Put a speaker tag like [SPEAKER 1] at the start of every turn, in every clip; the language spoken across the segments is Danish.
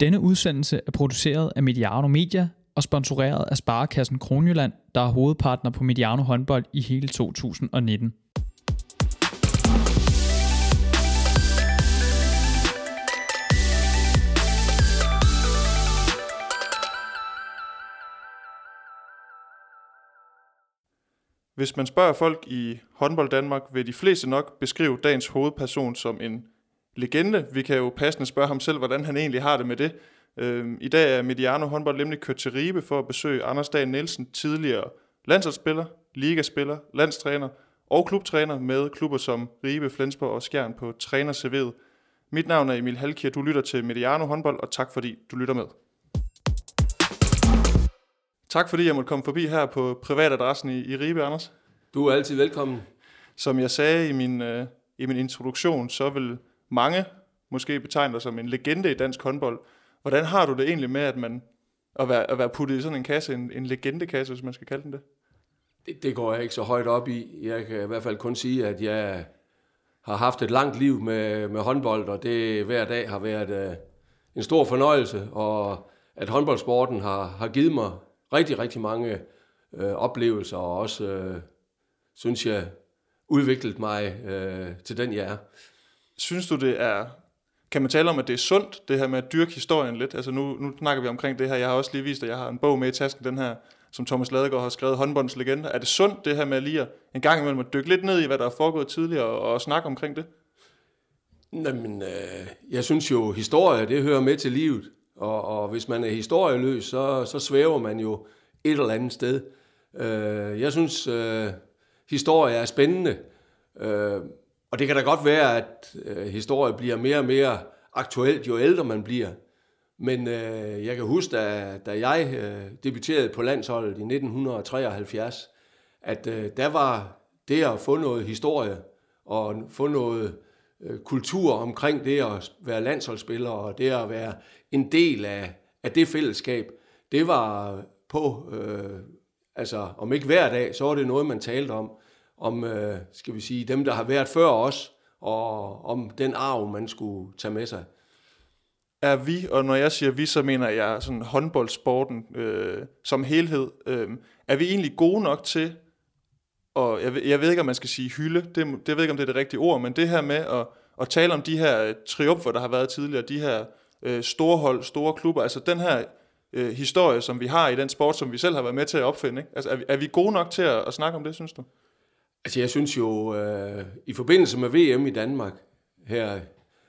[SPEAKER 1] Denne udsendelse er produceret af Mediano Media og sponsoreret af Sparekassen Kronjylland, der er hovedpartner på Mediano håndbold i hele 2019.
[SPEAKER 2] Hvis man spørger folk i håndbold Danmark, vil de fleste nok beskrive dagens hovedperson som en legende. Vi kan jo passende spørge ham selv, hvordan han egentlig har det med det. Øhm, I dag er Mediano håndbold nemlig kørt til Ribe for at besøge Anders Dahl Nielsen, tidligere landsholdsspiller, ligaspiller, landstræner og klubtræner med klubber som Ribe, Flensborg og Skjern på træner Mit navn er Emil Halkier, du lytter til Mediano håndbold, og tak fordi du lytter med. Tak fordi jeg måtte komme forbi her på privatadressen i, i Ribe, Anders.
[SPEAKER 3] Du er altid velkommen.
[SPEAKER 2] Som jeg sagde i min, øh, i min introduktion, så vil mange måske betegner som en legende i dansk håndbold. Hvordan har du det egentlig med, at man at være, at være puttet i sådan en kasse, en, en legendekasse, hvis man skal kalde den det?
[SPEAKER 3] det? Det går jeg ikke så højt op i. Jeg kan i hvert fald kun sige, at jeg har haft et langt liv med, med håndbold, og det hver dag har været uh, en stor fornøjelse, og at håndboldsporten har, har givet mig rigtig, rigtig mange uh, oplevelser, og også, uh, synes jeg, udviklet mig uh, til den, jeg er.
[SPEAKER 2] Synes du, det er... Kan man tale om, at det er sundt, det her med at dyrke historien lidt? Altså nu, nu snakker vi omkring det her. Jeg har også lige vist, at jeg har en bog med i tasken, den her, som Thomas Ladegaard har skrevet, håndbåndslegender. Er det sundt, det her med lige at en gang imellem at dykke lidt ned i, hvad der er foregået tidligere, og, og snakke omkring det?
[SPEAKER 3] Jamen, øh, jeg synes jo, historie, det hører med til livet. Og, og hvis man er historieløs, så, så svæver man jo et eller andet sted. Øh, jeg synes, øh, historie er spændende. Øh, og det kan da godt være, at øh, historie bliver mere og mere aktuelt, jo ældre man bliver. Men øh, jeg kan huske, da, da jeg øh, debuterede på landsholdet i 1973, at øh, der var det at få noget historie og få noget øh, kultur omkring det at være landsholdsspiller og det at være en del af, af det fællesskab, det var på, øh, altså om ikke hver dag, så var det noget, man talte om om øh, skal vi sige, dem, der har været før os, og om den arv, man skulle tage med sig.
[SPEAKER 2] Er vi, og når jeg siger vi, så mener jeg sådan håndboldsporten øh, som helhed, øh, er vi egentlig gode nok til, og jeg, jeg ved ikke, om man skal sige hylde, det, det jeg ved ikke, om det er det rigtige ord, men det her med at, at tale om de her øh, triumfer, der har været tidligere, de her øh, store hold, store klubber, altså den her øh, historie, som vi har i den sport, som vi selv har været med til at opfinde. Ikke? Altså, er, vi, er vi gode nok til at, at snakke om det, synes du?
[SPEAKER 3] Altså jeg synes jo, øh, i forbindelse med VM i Danmark her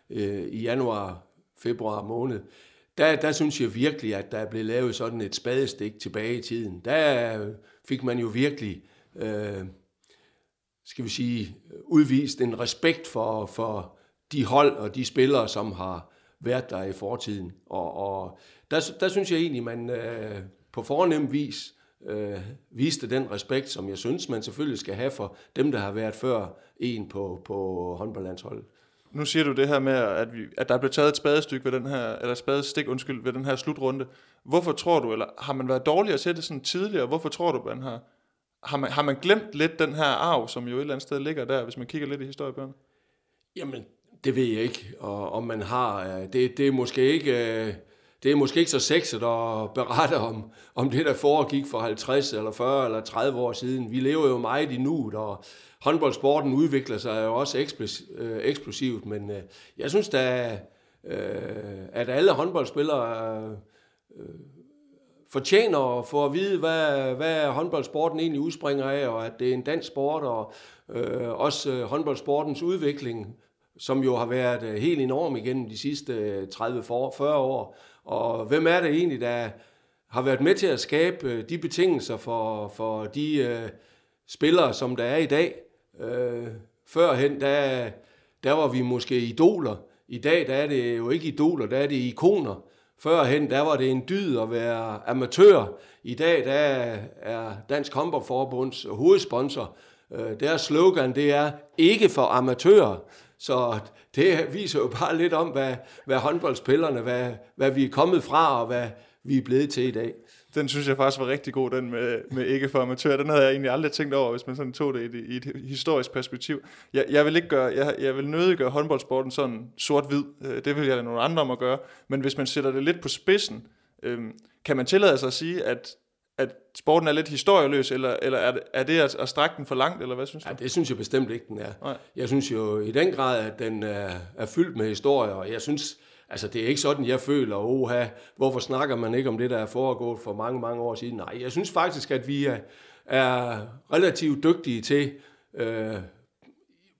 [SPEAKER 3] øh, i januar, februar måned, der, der synes jeg virkelig, at der er blevet lavet sådan et spadestik tilbage i tiden. Der øh, fik man jo virkelig, øh, skal vi sige, udvist en respekt for, for de hold og de spillere, som har været der i fortiden. Og, og der, der synes jeg egentlig, man øh, på fornem vis øh, viste den respekt, som jeg synes, man selvfølgelig skal have for dem, der har været før en på, på håndboldlandsholdet.
[SPEAKER 2] Nu siger du det her med, at, vi, at der er blevet taget et spadestykke ved den her, eller spadestik, undskyld, ved den her slutrunde. Hvorfor tror du, eller har man været dårlig at sætte sådan tidligere? Hvorfor tror du, man har, har man, har man glemt lidt den her arv, som jo et eller andet sted ligger der, hvis man kigger lidt i historiebøgerne?
[SPEAKER 3] Jamen, det ved jeg ikke, og om man har. Det, det er måske ikke... Det er måske ikke så sexet at berette om, om det, der foregik for 50 eller 40 eller 30 år siden. Vi lever jo meget i nuet, og håndboldsporten udvikler sig jo også øh, eksplosivt, men øh, jeg synes da, øh, at alle håndboldspillere fortjener at få at vide, hvad, hvad håndboldsporten egentlig udspringer af, og at det er en dansk sport, og øh, også håndboldsportens udvikling, som jo har været øh, helt enorm igennem de sidste øh, 30-40 år. Og hvem er det egentlig, der har været med til at skabe øh, de betingelser for, for de øh, spillere, som der er i dag? Øh, førhen, der, der var vi måske idoler. I dag, der er det jo ikke idoler, der er det ikoner. Førhen, der var det en dyd at være amatør. I dag, der er Dansk Håndboldforbunds hovedsponsor. Øh, deres slogan, det er ikke for amatører. Så det viser jo bare lidt om, hvad, hvad håndboldspillerne, hvad, hvad vi er kommet fra, og hvad, vi er blevet til i dag.
[SPEAKER 2] Den synes jeg faktisk var rigtig god, den med, med ikke for amatør. Den havde jeg egentlig aldrig tænkt over, hvis man sådan tog det i et, i et historisk perspektiv. Jeg, jeg vil ikke gøre, jeg, jeg vil nødig gøre håndboldsporten sådan sort-hvid. Øh, det vil jeg lade nogle andre om at gøre. Men hvis man sætter det lidt på spidsen, øh, kan man tillade sig at sige, at at sporten er lidt historieløs, eller, eller er, det, er det at, at strække den for langt, eller hvad synes du?
[SPEAKER 3] Ja, det synes jeg bestemt ikke, den er. Nej. Jeg synes jo i den grad, at den er, er fyldt med historier, og jeg synes, altså det er ikke sådan, jeg føler, oha, hvorfor snakker man ikke om det, der er foregået for mange, mange år siden? Nej, jeg synes faktisk, at vi er, er relativt dygtige til øh,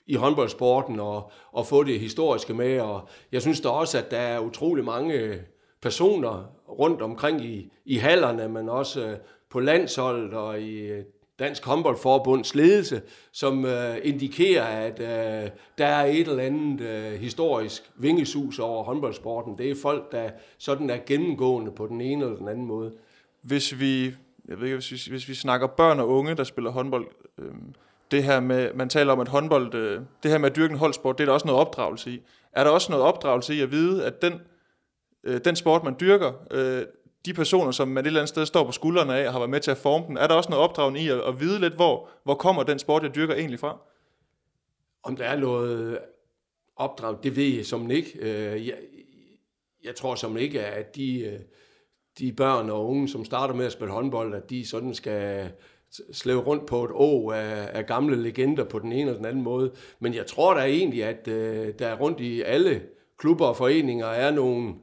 [SPEAKER 3] i håndboldsporten og, og få det historiske med, og jeg synes da også, at der er utrolig mange personer rundt omkring i, i hallerne, men også øh, på landsholdet og i øh, Dansk Håndboldforbunds ledelse, som øh, indikerer, at øh, der er et eller andet øh, historisk vingesus over håndboldsporten. Det er folk, der sådan er gennemgående på den ene eller den anden måde.
[SPEAKER 2] Hvis vi, jeg ved ikke, hvis vi, hvis vi snakker børn og unge, der spiller håndbold, øh, det her med, man taler om, at håndbold, øh, det her med at dyrke en holdsport, det er der også noget opdragelse i. Er der også noget opdragelse i at vide, at den øh, den sport, man dyrker, øh, de personer, som man et eller andet sted står på skuldrene af og har været med til at forme den, er der også noget opdragende i at, at vide lidt, hvor, hvor kommer den sport, jeg dyrker egentlig fra?
[SPEAKER 3] Om der er noget opdrag, det ved jeg som ikke. Øh, jeg, jeg tror som ikke, at de, øh, de børn og unge, som starter med at spille håndbold, at de sådan skal slæve rundt på et å af, af gamle legender på den ene eller den anden måde. Men jeg tror da egentlig, at øh, der rundt i alle klubber og foreninger er nogle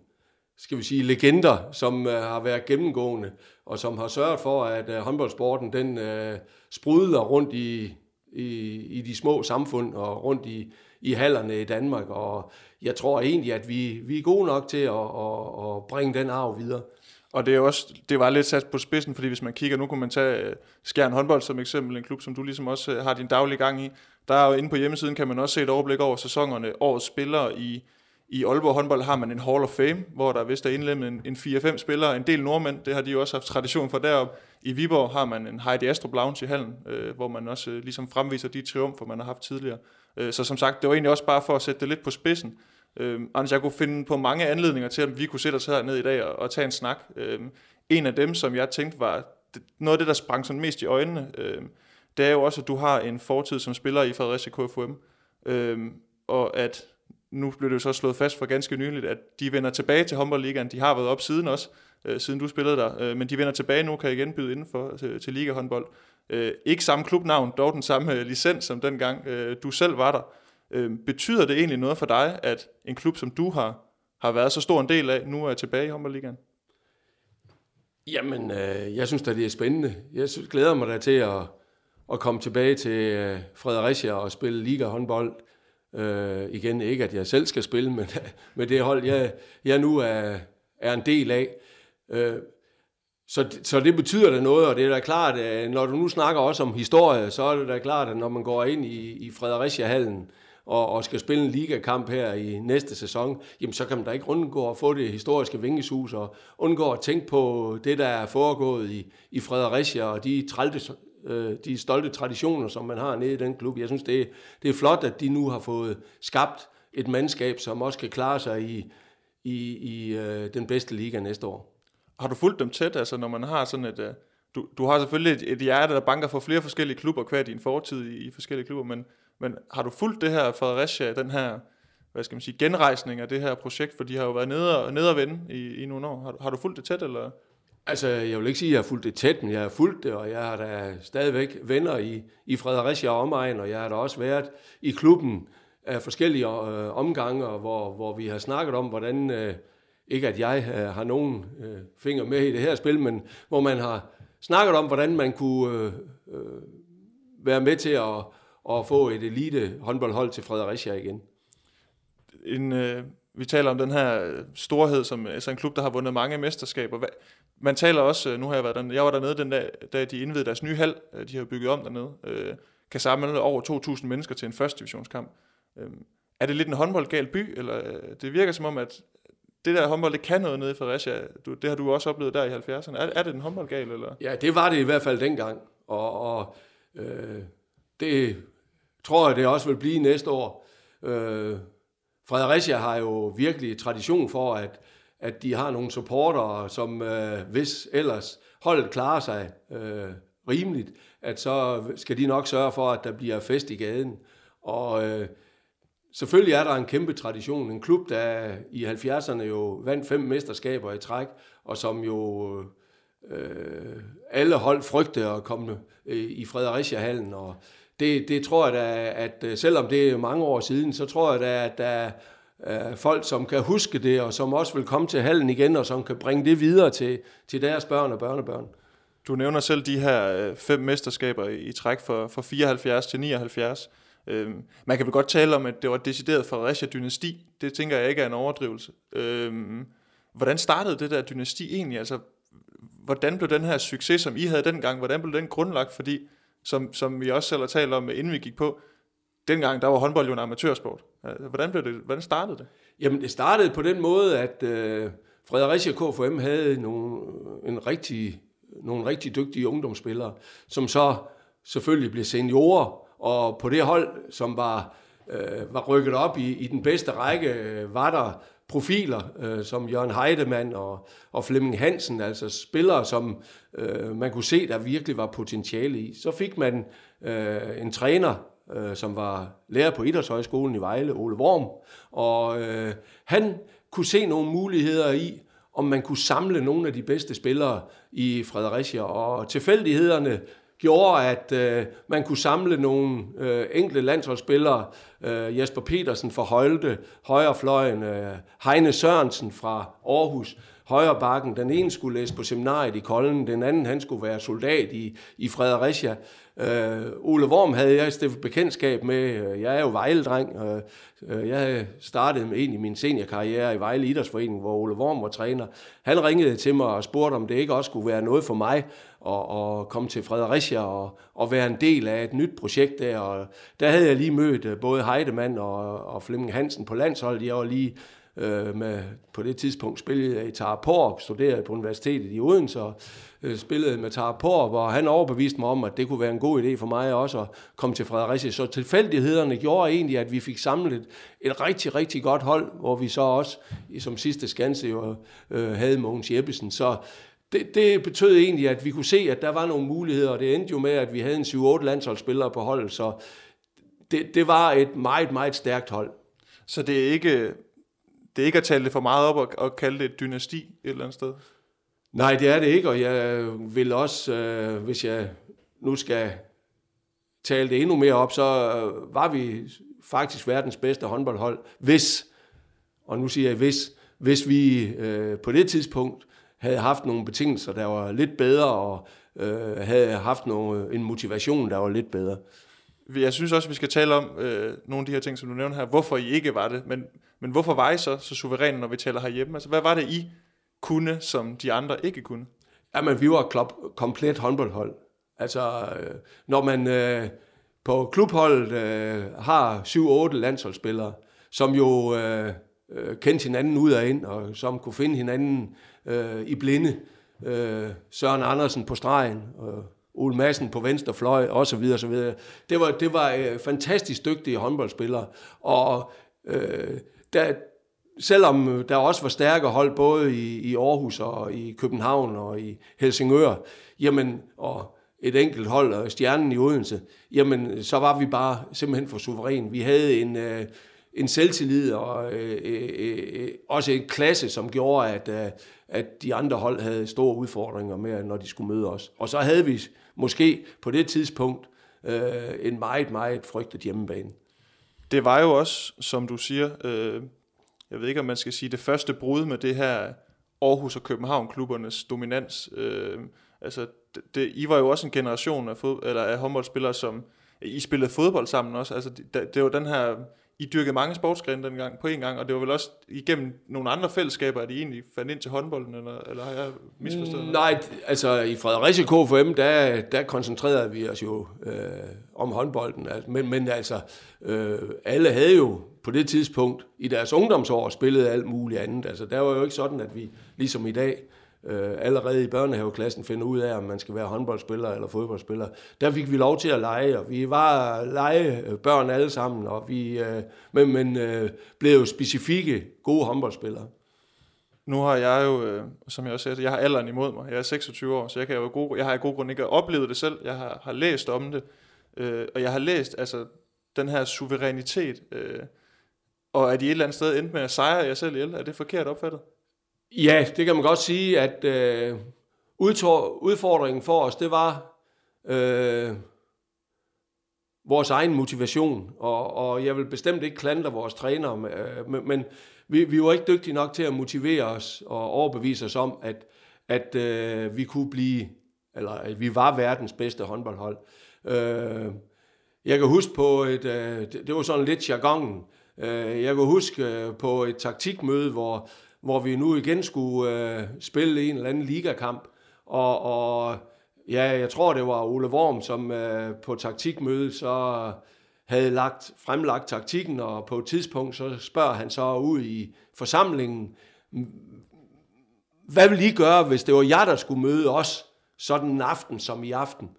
[SPEAKER 3] skal vi sige, legender, som uh, har været gennemgående, og som har sørget for, at uh, håndboldsporten den øh, uh, sprudler rundt i, i, i de små samfund og rundt i, i hallerne i Danmark. Og jeg tror egentlig, at vi, vi er gode nok til at, at, at bringe den arv videre.
[SPEAKER 2] Og det, er også, det var lidt sat på spidsen, fordi hvis man kigger, nu kunne man tage Skjern håndbold som eksempel, en klub, som du ligesom også har din daglige gang i. Der er jo inde på hjemmesiden, kan man også se et overblik over sæsonerne, årets spillere i i Aalborg håndbold har man en Hall of Fame, hvor der vist er indlemmet en, en 4-5 spillere, en del nordmænd, det har de jo også haft tradition for derop. I Viborg har man en Heidi Astrup Lounge i hallen, øh, hvor man også øh, ligesom fremviser de triumfer, man har haft tidligere. Øh, så som sagt, det var egentlig også bare for at sætte det lidt på spidsen. Øh, Anders, jeg kunne finde på mange anledninger til, at vi kunne sætte os her ned i dag og, og tage en snak. Øh, en af dem, som jeg tænkte var noget af det, der sprang sådan mest i øjnene, øh, det er jo også, at du har en fortid som spiller i Fredericia KFUM, øh, og at nu blev det jo så slået fast for ganske nyligt, at de vender tilbage til håndboldligaen. De har været op siden også, øh, siden du spillede der, øh, men de vender tilbage nu, kan igen byde indenfor til, til liga håndbold. Øh, ikke samme klubnavn, dog den samme øh, licens som dengang øh, du selv var der. Øh, betyder det egentlig noget for dig, at en klub som du har, har været så stor en del af, nu er tilbage i håndboldligaen?
[SPEAKER 3] Jamen, øh, jeg synes da, det er spændende. Jeg synes, glæder mig da til at, at komme tilbage til øh, Fredericia og spille liga håndbold. Øh, igen, ikke at jeg selv skal spille, men med det hold, jeg, jeg nu er, er en del af. Øh, så, så det betyder da noget, og det er da klart, at øh, når du nu snakker også om historie, så er det da klart, at når man går ind i, i Fredericia-hallen og, og skal spille en ligakamp her i næste sæson, jamen så kan man da ikke undgå at få det historiske vingesus og undgå at tænke på det, der er foregået i, i Fredericia og de trælte øh, de stolte traditioner, som man har nede i den klub. Jeg synes, det er, det er flot, at de nu har fået skabt et mandskab, som også kan klare sig i, i, i øh, den bedste liga næste år.
[SPEAKER 2] Har du fulgt dem tæt, altså når man har sådan et... Øh, du, du har selvfølgelig et, et hjerte, der banker for flere forskellige klubber, hver din fortid i, i forskellige klubber, men, men har du fulgt det her Fredericia, den her hvad skal man sige, genrejsning af det her projekt, for de har jo været nede og, nede og vende i, i nogle år. Har, har du fulgt det tæt, eller?
[SPEAKER 3] Altså, jeg vil ikke sige, at jeg har fulgt det tæt, men jeg har fulgt det, og jeg har da stadigvæk venner i, i Fredericia og omegn, og jeg har da også været i klubben af forskellige øh, omgange, hvor, hvor vi har snakket om, hvordan, øh, ikke at jeg øh, har nogen øh, finger med i det her spil, men hvor man har snakket om, hvordan man kunne øh, øh, være med til at, at få et elite håndboldhold til Fredericia igen.
[SPEAKER 2] En, øh, vi taler om den her storhed, som altså en klub, der har vundet mange mesterskaber. Hvad, man taler også, øh, nu har jeg været dernede, jeg var dernede den dag, da de indvidede deres nye hal, øh, de har bygget om dernede, øh, kan samle over 2.000 mennesker til en første divisionskamp. Øh, er det lidt en håndboldgal by, eller øh, det virker som om, at det der håndbold, det kan noget nede i Fredericia. Du, det har du også oplevet der i 70'erne. Er, er det en håndboldgal, eller?
[SPEAKER 3] Ja, det var det i hvert fald dengang. Og, og øh, det tror jeg, det også vil blive næste år. Øh, Fredericia har jo virkelig tradition for, at at de har nogle supportere, som øh, hvis ellers holdet klarer sig øh, rimeligt, at så skal de nok sørge for, at der bliver fest i gaden. Og øh, selvfølgelig er der en kæmpe tradition. En klub, der i 70'erne jo vandt fem mesterskaber i træk, og som jo øh, alle hold frygte at komme øh, i Fredericia-hallen. Og det, det tror jeg da, at øh, selvom det er mange år siden, så tror jeg da, at der er folk, som kan huske det, og som også vil komme til hallen igen, og som kan bringe det videre til, til deres børn og børnebørn.
[SPEAKER 2] Du nævner selv de her øh, fem mesterskaber i træk fra, fra 74 til 79. Øhm, man kan vel godt tale om, at det var decideret Fredericia-dynasti. Det tænker jeg ikke er en overdrivelse. Øhm, hvordan startede det der dynasti egentlig? Altså, hvordan blev den her succes, som I havde dengang, hvordan blev den grundlagt? Fordi, som, som vi også selv har talt om, inden vi gik på, dengang der var håndbold jo en amatørsport. Altså, hvordan, blev det, hvordan startede det?
[SPEAKER 3] Jamen, det startede på den måde, at øh, Fredericia KFM havde nogle, øh, en rigtig, nogle rigtig dygtige ungdomsspillere, som så selvfølgelig blev seniorer, og på det hold, som var, øh, var rykket op i, i den bedste række, øh, var der profiler øh, som Jørgen Heidemann og, og Flemming Hansen, altså spillere, som øh, man kunne se, der virkelig var potentiale i. Så fik man øh, en træner, øh, som var lærer på Idrætshøjskolen i Vejle, Ole Worm, og øh, han kunne se nogle muligheder i, om man kunne samle nogle af de bedste spillere i Fredericia, og tilfældighederne gjorde, at øh, man kunne samle nogle øh, enkelte landsholdsspillere. Øh, Jesper Petersen fra Højlte, højrefløjen, øh, Heine Sørensen fra Aarhus, højre bakken. Den ene skulle læse på seminariet i Kolden, den anden han skulle være soldat i, i Fredericia. Øh, Ole Worm havde jeg stiftet bekendtskab med. Øh, jeg er jo Vejle-dreng. Øh, jeg startede med en i min seniorkarriere i Vejle Idrætsforening, hvor Ole Worm var træner. Han ringede til mig og spurgte, om det ikke også skulle være noget for mig og, og komme til Fredericia og, og være en del af et nyt projekt der. Og der havde jeg lige mødt øh, både Heidemann og, og Flemming Hansen på landsholdet. Jeg var lige øh, med, på det tidspunkt spillede jeg i Taraporp, studerede på universitetet i Odense, og øh, spillede med Taraporp, og han overbeviste mig om, at det kunne være en god idé for mig også at komme til Fredericia. Så tilfældighederne gjorde egentlig, at vi fik samlet et, et rigtig, rigtig godt hold, hvor vi så også som sidste skanse jo, øh, havde Mogens Jeppesen. Så det, det betød egentlig, at vi kunne se, at der var nogle muligheder, og det endte jo med, at vi havde en 7-8 landsholdsspillere på holdet, så det, det var et meget, meget stærkt hold.
[SPEAKER 2] Så det er ikke det er ikke at tale det for meget op og, og kalde det et dynasti et eller andet sted?
[SPEAKER 3] Nej, det er det ikke, og jeg vil også, øh, hvis jeg nu skal tale det endnu mere op, så øh, var vi faktisk verdens bedste håndboldhold, hvis, og nu siger jeg hvis, hvis vi øh, på det tidspunkt havde haft nogle betingelser, der var lidt bedre, og øh, havde haft nogle, en motivation, der var lidt bedre.
[SPEAKER 2] Jeg synes også, vi skal tale om øh, nogle af de her ting, som du nævner her, hvorfor I ikke var det, men men hvorfor var I så så suveræne, når vi taler herhjemme? Altså, hvad var det, I kunne, som de andre ikke kunne?
[SPEAKER 3] Jamen, vi var et klub, komplet håndboldhold. Altså, øh, når man øh, på klubholdet øh, har 7-8 landsholdsspillere, som jo øh, øh, kendte hinanden ud og ind, og som kunne finde hinanden øh, i blinde. Øh, Søren Andersen på stregen, og Ole Madsen på venstre fløj, og så videre, så videre. Det var, det var øh, fantastisk dygtige håndboldspillere, og øh, der, selvom der også var stærke hold både i, i Aarhus og i København og i Helsingør, jamen, og et enkelt hold, og stjernen i Odense, jamen, så var vi bare simpelthen for suveræn. Vi havde en, øh, en selvtillid og øh, øh, øh, også en klasse, som gjorde, at, øh, at de andre hold havde store udfordringer med, når de skulle møde os. Og så havde vi måske på det tidspunkt øh, en meget, meget frygtet hjemmebane
[SPEAKER 2] det var jo også, som du siger, øh, jeg ved ikke, om man skal sige det første brud med det her Aarhus og København-klubbernes dominans. Øh, altså, det, det, I var jo også en generation af, fod, eller af håndboldspillere, som I spillede fodbold sammen også. Altså, det, det var den her i dyrkede mange sportsgrene dengang på en gang, og det var vel også igennem nogle andre fællesskaber, at I egentlig fandt ind til håndbolden, eller, eller har jeg misforstået
[SPEAKER 3] mm, Nej, altså i Fredericia KFM, der, der koncentrerede vi os jo øh, om håndbolden, altså, men, men altså, øh, alle havde jo på det tidspunkt i deres ungdomsår spillet alt muligt andet. Altså, der var jo ikke sådan, at vi ligesom i dag øh, allerede i børnehaveklassen finder ud af, om man skal være håndboldspiller eller fodboldspiller. Der fik vi lov til at lege, og vi var lege øh, børn alle sammen, og vi, øh, men, men øh, blev jo specifikke gode håndboldspillere.
[SPEAKER 2] nu har jeg jo, øh, som jeg også sagde, jeg har alderen imod mig. Jeg er 26 år, så jeg, kan jo god, jeg har i god grund ikke oplevet det selv. Jeg har, har læst om det, øh, og jeg har læst altså, den her suverænitet, øh, og at I et eller andet sted endte med at sejre jer selv ihjel. Er det forkert opfattet?
[SPEAKER 3] Ja, det kan man godt sige, at øh, udfordringen for os, det var øh, vores egen motivation, og, og jeg vil bestemt ikke klandre vores trænere, øh, men, men vi, vi var ikke dygtige nok til at motivere os og overbevise os om, at, at øh, vi kunne blive, eller at vi var verdens bedste håndboldhold. Øh, jeg kan huske på et, øh, det var sådan lidt jargonen, øh, jeg kan huske øh, på et taktikmøde, hvor, hvor vi nu igen skulle øh, spille en eller anden ligakamp, og, og ja, jeg tror det var Ole Worm, som øh, på taktikmødet så havde lagt, fremlagt taktikken, og på et tidspunkt så spørger han så ud i forsamlingen, hvad vil I gøre, hvis det var jer, der skulle møde os sådan en aften som i aften?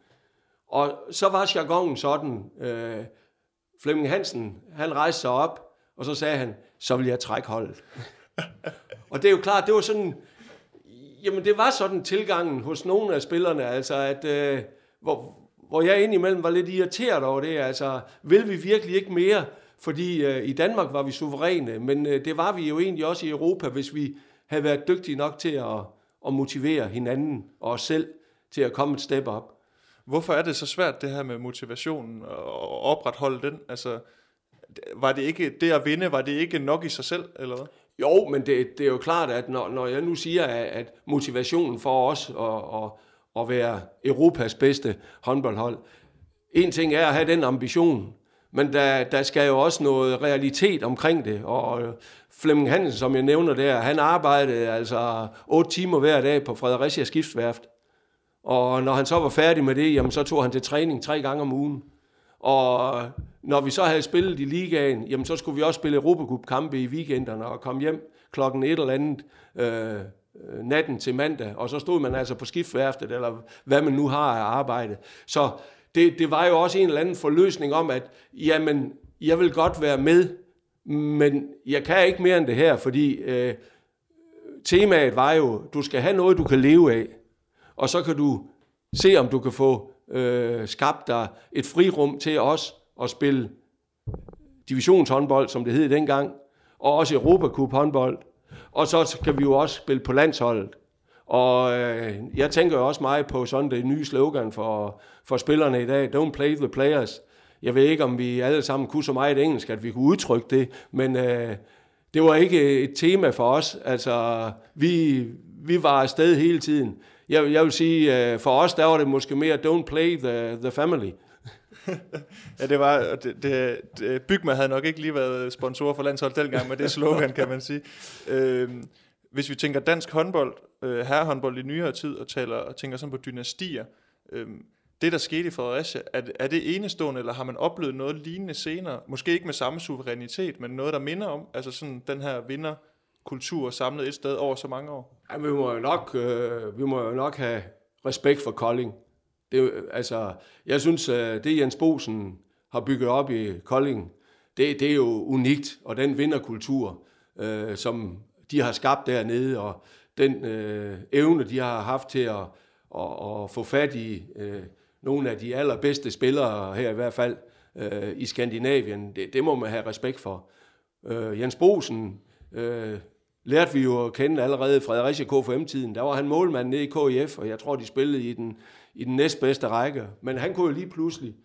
[SPEAKER 3] Og så var jargonen sådan, øh, Flemming Hansen, han rejste sig op, og så sagde han, så vil jeg trække holdet. og det er jo klart, det var sådan, jamen det var sådan tilgangen hos nogle af spillerne, altså at, øh, hvor, hvor jeg indimellem var lidt irriteret over det. Altså, vil vi virkelig ikke mere? Fordi øh, i Danmark var vi suveræne, men øh, det var vi jo egentlig også i Europa, hvis vi havde været dygtige nok til at, at motivere hinanden og os selv til at komme et step op.
[SPEAKER 2] Hvorfor er det så svært, det her med motivationen og opretholde den? Altså, var det ikke det at vinde, var det ikke nok i sig selv, eller hvad?
[SPEAKER 3] Jo, men det, det er jo klart, at når, når jeg nu siger, at, at motivationen for os og, og, at være Europas bedste håndboldhold. En ting er at have den ambition, men der, der skal jo også noget realitet omkring det. Og Flemming Hansen, som jeg nævner der, han arbejdede altså otte timer hver dag på Fredericia Skibsværft. Og når han så var færdig med det, jamen, så tog han til træning tre gange om ugen. Og når vi så havde spillet i ligaen, jamen, så skulle vi også spille Europacup-kampe i weekenderne og komme hjem klokken et eller andet øh, øh, natten til mandag, og så stod man altså på skiftværftet, eller hvad man nu har af arbejde. Så det, det var jo også en eller anden forløsning om, at jamen, jeg vil godt være med, men jeg kan ikke mere end det her, fordi øh, temaet var jo, du skal have noget, du kan leve af, og så kan du se, om du kan få øh, skabt der et frirum til os at spille divisionshåndbold, som det hed dengang, og også Europacup håndbold, og så kan vi jo også spille på landsholdet. Og øh, jeg tænker jo også meget på sådan det nye slogan for, for spillerne i dag, don't play the players. Jeg ved ikke, om vi alle sammen kunne så meget engelsk, at vi kunne udtrykke det, men øh, det var ikke et tema for os. Altså, vi, vi var afsted hele tiden. Jeg, jeg vil sige, øh, for os, der var det måske mere, don't play the, the family
[SPEAKER 2] ja, det var, det, det, det, Bygma havde nok ikke lige været sponsor for landshold dengang med det slogan, kan man sige. Øhm, hvis vi tænker dansk håndbold, øh, herrehåndbold i nyere tid, og, taler, og tænker sådan på dynastier, øh, det der skete i Fredericia, er, er det enestående, eller har man oplevet noget lignende senere? Måske ikke med samme suverænitet, men noget, der minder om, altså sådan den her vinder kultur samlet et sted over så mange år?
[SPEAKER 3] Ja, vi må jo nok, øh, vi må jo nok have respekt for Kolding. Det, altså, jeg synes, øh, det Jens Bosen har bygget op i Kolding, det, det er jo unikt, og den vinderkultur, øh, som de har skabt dernede, og den øh, evne, de har haft til at, at, at få fat i øh, nogle af de allerbedste spillere her i hvert fald øh, i Skandinavien, det, det må man have respekt for. Øh, Jens Bosen øh, lærte vi jo at kende allerede Fredericia KFM-tiden. Der var han målmand nede i KIF, og jeg tror, de spillede i den i den næstbedste række. Men han kunne jo lige pludselig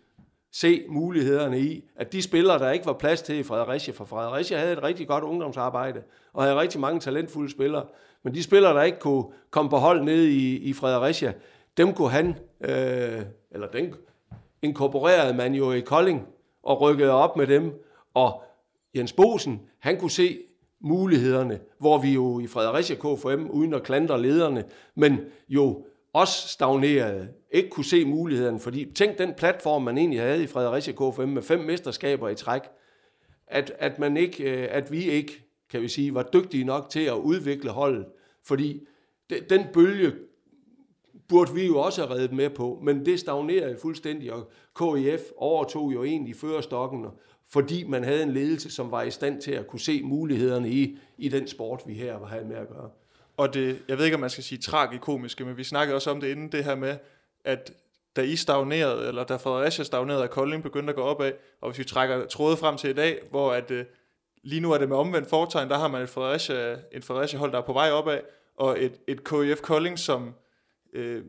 [SPEAKER 3] se mulighederne i, at de spillere, der ikke var plads til i Fredericia, for Fredericia havde et rigtig godt ungdomsarbejde, og havde rigtig mange talentfulde spillere, men de spillere, der ikke kunne komme på hold nede i, i Fredericia, dem kunne han, øh, eller den inkorporerede man jo i Kolding, og rykkede op med dem, og Jens Bosen, han kunne se mulighederne, hvor vi jo i Fredericia KFM, uden at klandre lederne, men jo også stagnerede, ikke kunne se mulighederne, fordi tænk den platform, man egentlig havde i Fredericia KFM med fem mesterskaber i træk, at, at, man ikke, øh, at vi ikke, kan vi sige, var dygtige nok til at udvikle holdet, fordi den bølge burde vi jo også have reddet med på, men det stagnerede fuldstændig, og KIF overtog jo egentlig førerstokken, fordi man havde en ledelse, som var i stand til at kunne se mulighederne i, i den sport, vi her var med at gøre.
[SPEAKER 2] Og det, jeg ved ikke, om man skal sige tragikomiske, men vi snakkede også om det inden, det her med, at da I stagnerede, eller da Fredericia stagnerede, og Kolding begyndte at gå opad, og hvis vi trækker trådet frem til i dag, hvor at, øh, lige nu er det med omvendt fortegn, der har man et Fredericia, en Fredericia hold, der er på vej opad, og et, et KIF Kolding, som øh,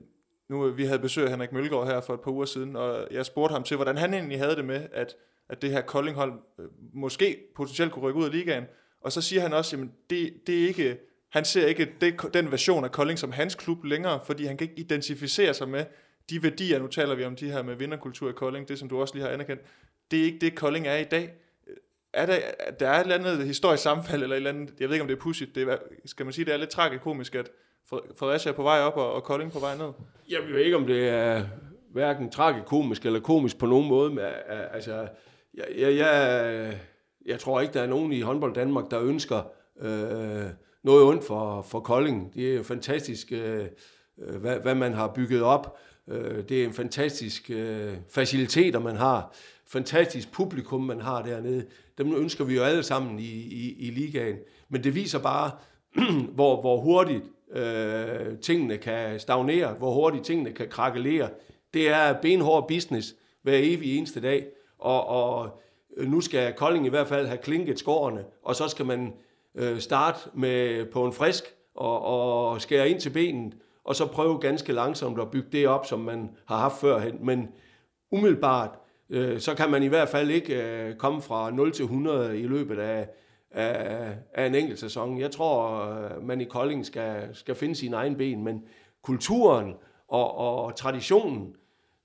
[SPEAKER 2] nu øh, vi havde besøg af Henrik Mølgaard her for et par uger siden, og jeg spurgte ham til, hvordan han egentlig havde det med, at, at det her Koldinghold øh, måske potentielt kunne rykke ud af ligaen. Og så siger han også, at det, det er ikke, han ser ikke det, den version af Kolding som hans klub længere, fordi han kan ikke identificere sig med de værdier, nu taler vi om de her med vinderkultur i Kolding, det som du også lige har anerkendt, det er ikke det, Kolding er i dag. Er der, der er et eller andet historisk sammenfald, eller et eller andet, jeg ved ikke, om det er pudsigt, det er, skal man sige, det er lidt tragikomisk, at Fredericia er på vej op, og, og Kolding på vej ned?
[SPEAKER 3] Jeg ved ikke, om det er hverken tragikomisk eller komisk på nogen måde, men øh, altså, jeg, jeg, jeg, jeg tror ikke, der er nogen i håndbold Danmark, der ønsker øh, noget ondt for, for Kolding. Det er jo fantastisk, øh, hvad, hvad man har bygget op. Øh, det er en fantastisk øh, faciliteter, man har. Fantastisk publikum, man har dernede. Dem ønsker vi jo alle sammen i, i, i ligaen. Men det viser bare, hvor, hvor hurtigt øh, tingene kan stagnere, hvor hurtigt tingene kan krakelere. Det er benhård business hver evig eneste dag. Og, og øh, nu skal Kolding i hvert fald have klinket skårene, og så skal man øh, starte med på en frisk og, og skære ind til benet, og så prøve ganske langsomt at bygge det op, som man har haft førhen. Men umiddelbart, øh, så kan man i hvert fald ikke øh, komme fra 0 til 100 i løbet af, af, af en enkelt sæson. Jeg tror, øh, man i Kolding skal, skal finde sin egen ben, men kulturen og, og traditionen,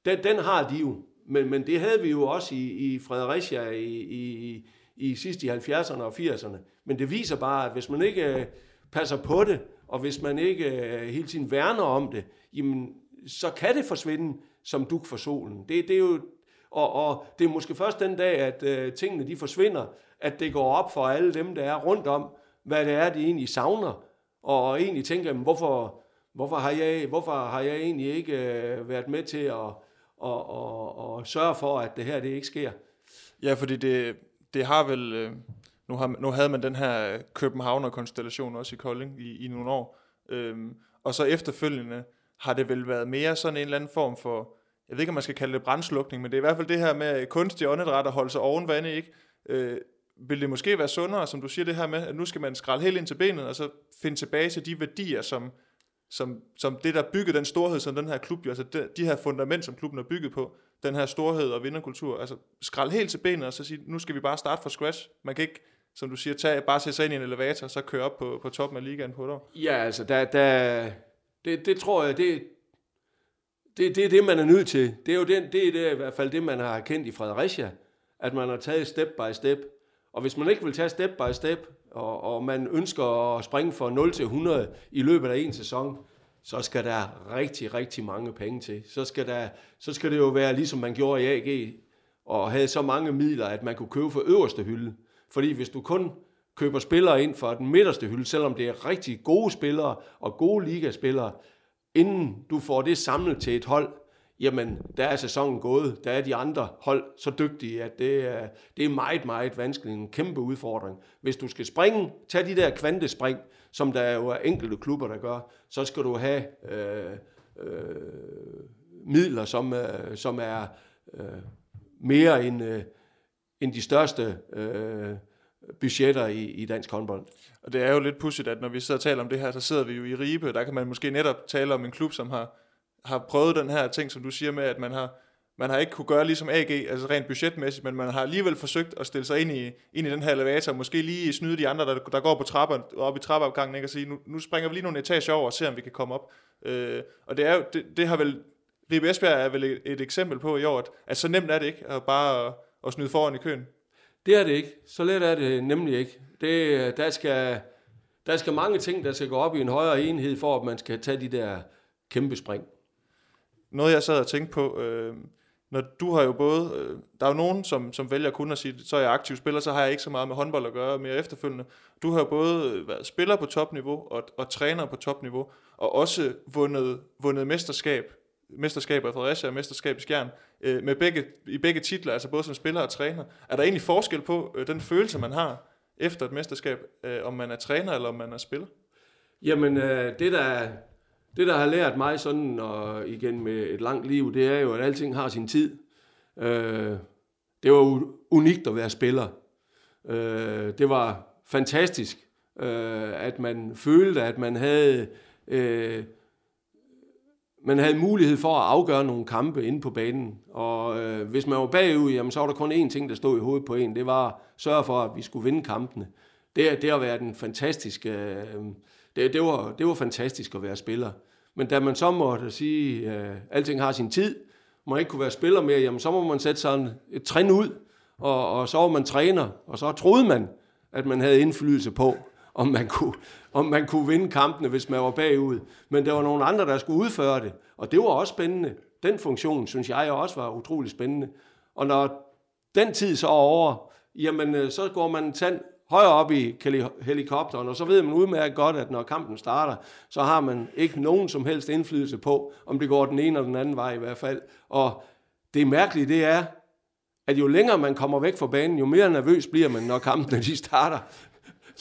[SPEAKER 3] den, den har de jo. Men, men det havde vi jo også i, i Fredericia i, i, i sidst i 70'erne og 80'erne. Men det viser bare, at hvis man ikke øh, passer på det, og hvis man ikke øh, hele tiden værner om det, jamen, så kan det forsvinde som duk for solen. Det, det er jo, og, og det er måske først den dag, at øh, tingene de forsvinder, at det går op for alle dem, der er rundt om, hvad det er, de egentlig savner, og egentlig tænker, jamen, hvorfor, hvorfor, har jeg, hvorfor har jeg egentlig ikke øh, været med til at og, og, og sørge for, at det her det ikke sker?
[SPEAKER 2] Ja, fordi det, det har vel... Øh, nu, har, nu havde man den her Københavner-konstellation også i Kolding i, i nogle år. Øhm, og så efterfølgende har det vel været mere sådan en eller anden form for, jeg ved ikke, om man skal kalde det brændslukning, men det er i hvert fald det her med kunstig åndedræt at holde sig oven vandet, ikke? Øh, vil det måske være sundere, som du siger det her med, at nu skal man skralde helt ind til benet, og så finde tilbage til de værdier, som, som, som det, der byggede den storhed, som den her klub, altså de, de her fundament, som klubben er bygget på, den her storhed og vinderkultur, altså skrald helt til benet, og så sige, nu skal vi bare starte fra scratch. Man kan ikke som du siger, tage, bare sætte sig ind i en elevator, og så køre op på, på toppen af ligaen på et år?
[SPEAKER 3] Ja, altså, der, der, det, det tror jeg, det, det, det er det, man er nødt til. Det er jo den, det er det, i hvert fald det, man har kendt i Fredericia, at man har taget step by step. Og hvis man ikke vil tage step by step, og, og man ønsker at springe fra 0 til 100 i løbet af en sæson, så skal der rigtig, rigtig mange penge til. Så skal, der, så skal det jo være ligesom man gjorde i AG, og havde så mange midler, at man kunne købe for øverste hylde. Fordi hvis du kun køber spillere ind for den midterste hylde, selvom det er rigtig gode spillere og gode ligaspillere, inden du får det samlet til et hold, jamen, der er sæsonen gået. Der er de andre hold så dygtige, at det er, det er meget, meget vanskeligt. En kæmpe udfordring. Hvis du skal springe, tag de der kvantespring, som der jo er enkelte klubber, der gør, så skal du have øh, øh, midler, som, øh, som er øh, mere end, øh, end de største øh, budgetter i, i dansk håndbold.
[SPEAKER 2] Og det er jo lidt pudsigt, at når vi sidder og taler om det her, så sidder vi jo i Ribe, der kan man måske netop tale om en klub, som har, har prøvet den her ting, som du siger med, at man har, man har ikke kunne gøre ligesom AG, altså rent budgetmæssigt, men man har alligevel forsøgt at stille sig ind i, ind i den her elevator, måske lige snyde de andre, der, der går på trapper, op i trappeopgangen, ikke? og sige, nu, nu springer vi lige nogle etager over og ser, om vi kan komme op. Øh, og det, er jo, det, det har vel, Ribe Esbjerg er vel et, et eksempel på i år, at, at så nemt er det ikke, at bare at, at snyde foran i køen.
[SPEAKER 3] Det er det ikke. Så let er det nemlig ikke. Det, der, skal, der skal mange ting, der skal gå op i en højere enhed, for at man skal tage de der kæmpe spring.
[SPEAKER 2] Noget jeg sad og tænkte på, øh, når du har jo både, øh, der er jo nogen, som, som vælger kun at sige, så er jeg aktiv spiller, så har jeg ikke så meget med håndbold at gøre mere efterfølgende. Du har jo både øh, været spiller på topniveau og, og træner på topniveau, og også vundet, vundet mesterskab mesterskab af Fredericia og mesterskab i Skjern, øh, med begge, i begge titler, altså både som spiller og træner. Er der egentlig forskel på øh, den følelse, man har efter et mesterskab, øh, om man er træner eller om man er spiller?
[SPEAKER 3] Jamen, øh, det der, det der har lært mig sådan, og igen med et langt liv, det er jo, at alting har sin tid. Øh, det var unikt at være spiller. Øh, det var fantastisk, øh, at man følte, at man havde, øh, man havde mulighed for at afgøre nogle kampe inde på banen. Og øh, hvis man var bagud, jamen, så var der kun én ting, der stod i hovedet på en. Det var at sørge for, at vi skulle vinde kampene. Det, det har været en fantastisk... Øh, det, det, var, det var fantastisk at være spiller. Men da man så måtte sige, at øh, alting har sin tid, man ikke kunne være spiller mere, jamen så må man sætte sig et trin ud, og, og så var man træner, og så troede man, at man havde indflydelse på, om man kunne, om man kunne vinde kampene, hvis man var bagud. Men der var nogle andre, der skulle udføre det, og det var også spændende. Den funktion, synes jeg også var utrolig spændende. Og når den tid så er over, jamen øh, så går man tand højere op i helikopteren, og så ved man udmærket godt, at når kampen starter, så har man ikke nogen som helst indflydelse på, om det går den ene eller den anden vej i hvert fald. Og det mærkelige, det er, at jo længere man kommer væk fra banen, jo mere nervøs bliver man, når kampene de starter.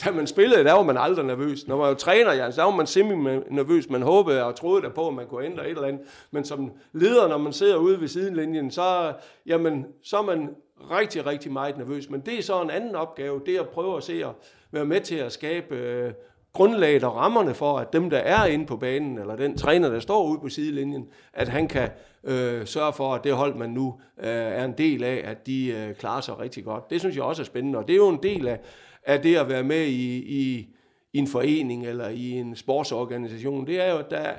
[SPEAKER 3] Da man spillede, der var man aldrig nervøs. Når man jo træner, ja, så var man simpelthen nervøs Man håbede og troede der på, at man kunne ændre et eller andet. Men som leder, når man sidder ude ved sidelinjen, så, jamen, så er man rigtig, rigtig meget nervøs. Men det er så en anden opgave, det er at prøve at se at være med til at skabe øh, grundlaget og rammerne for, at dem, der er inde på banen, eller den træner, der står ude på sidelinjen, at han kan øh, sørge for, at det hold, man nu øh, er en del af, at de øh, klarer sig rigtig godt. Det synes jeg også er spændende, og det er jo en del af, af det at være med i, i, i en forening eller i en sportsorganisation. Det er jo, at der,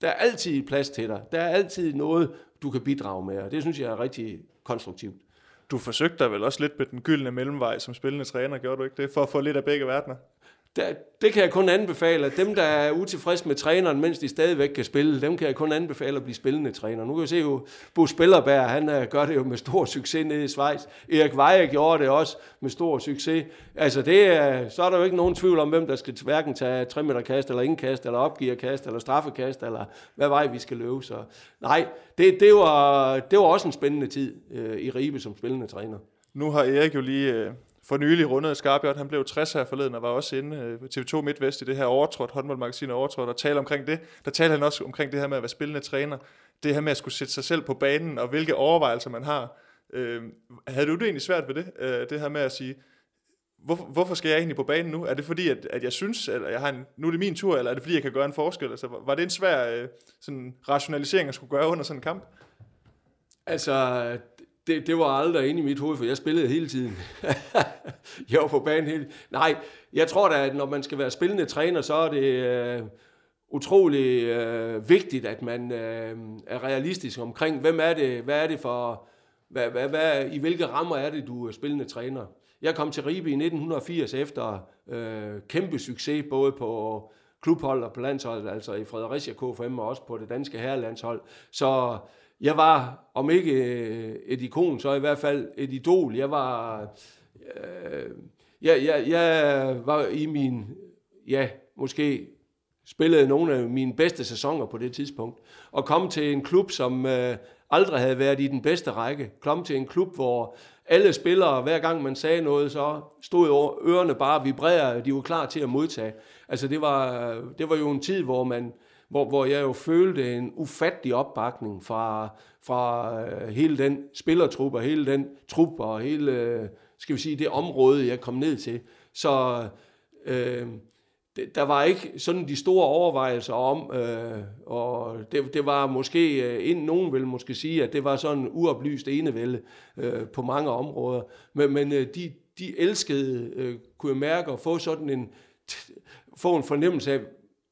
[SPEAKER 3] der er altid plads til dig. Der er altid noget, du kan bidrage med, og det synes jeg er rigtig konstruktivt.
[SPEAKER 2] Du forsøgte dig vel også lidt med den gyldne mellemvej som spillende træner, gjorde du ikke det? For at få lidt af begge verdener
[SPEAKER 3] der, det kan jeg kun anbefale, at dem, der er utilfredse med træneren, mens de stadigvæk kan spille, dem kan jeg kun anbefale at blive spillende træner. Nu kan vi se jo, Bo Spillerberg, han øh, gør det jo med stor succes nede i Schweiz. Erik Weier gjorde det også med stor succes. Altså, det er, så er der jo ikke nogen tvivl om, hvem der skal hverken tage 3 meter kast, eller indkast, eller opgiverkast, eller straffekast, eller hvad vej vi skal løbe. Så nej, det, det, var, det var også en spændende tid øh, i Ribe som spillende træner.
[SPEAKER 2] Nu har Erik jo lige øh, for nylig rundet Skarbjørn, Han blev 60 her forleden og var også inde øh, på TV2 MidtVest i det her overtrådt, håndboldmagasin overtrådt, og taler omkring det. Der taler han også omkring det her med at være spillende træner. Det her med at skulle sætte sig selv på banen, og hvilke overvejelser man har. Øh, havde du det egentlig svært ved det? Øh, det her med at sige, hvorfor, hvorfor skal jeg egentlig på banen nu? Er det fordi, at, at jeg synes, at jeg har en, nu er det min tur, eller er det fordi, jeg kan gøre en forskel? Altså, var det en svær øh, sådan, rationalisering at skulle gøre under sådan en kamp?
[SPEAKER 3] Altså, det, det var aldrig inde i mit hoved, for jeg spillede hele tiden. jeg var på banen hele Nej, jeg tror da, at når man skal være spillende træner, så er det øh, utrolig øh, vigtigt, at man øh, er realistisk omkring, hvem er det, hvad er det for, hvad, hvad, hvad, i hvilke rammer er det, du er spillende træner. Jeg kom til Ribe i 1980 efter øh, kæmpe succes, både på klubhold og på landshold, altså i Fredericia KFM og også på det danske herrelandshold. Så jeg var, om ikke øh, et ikon, så i hvert fald et idol. Jeg var, øh, jeg, jeg, jeg var i min, ja, måske spillede nogle af mine bedste sæsoner på det tidspunkt. Og kom til en klub, som øh, aldrig havde været i den bedste række. Kom til en klub, hvor alle spillere, hver gang man sagde noget, så stod ørerne bare vibrerede, de var klar til at modtage. Altså det var, det var jo en tid, hvor man hvor, hvor jeg jo følte en ufattelig opbakning fra, fra øh, hele den spillertruppe, og hele den trup og hele, øh, skal vi sige, det område, jeg kom ned til. Så øh, det, der var ikke sådan de store overvejelser om, øh, og det, det var måske, øh, ind, nogen vil måske sige, at det var sådan uoplyst enevælde øh, på mange områder, men, men øh, de, de elskede, øh, kunne jeg mærke, at få sådan en, få en fornemmelse af,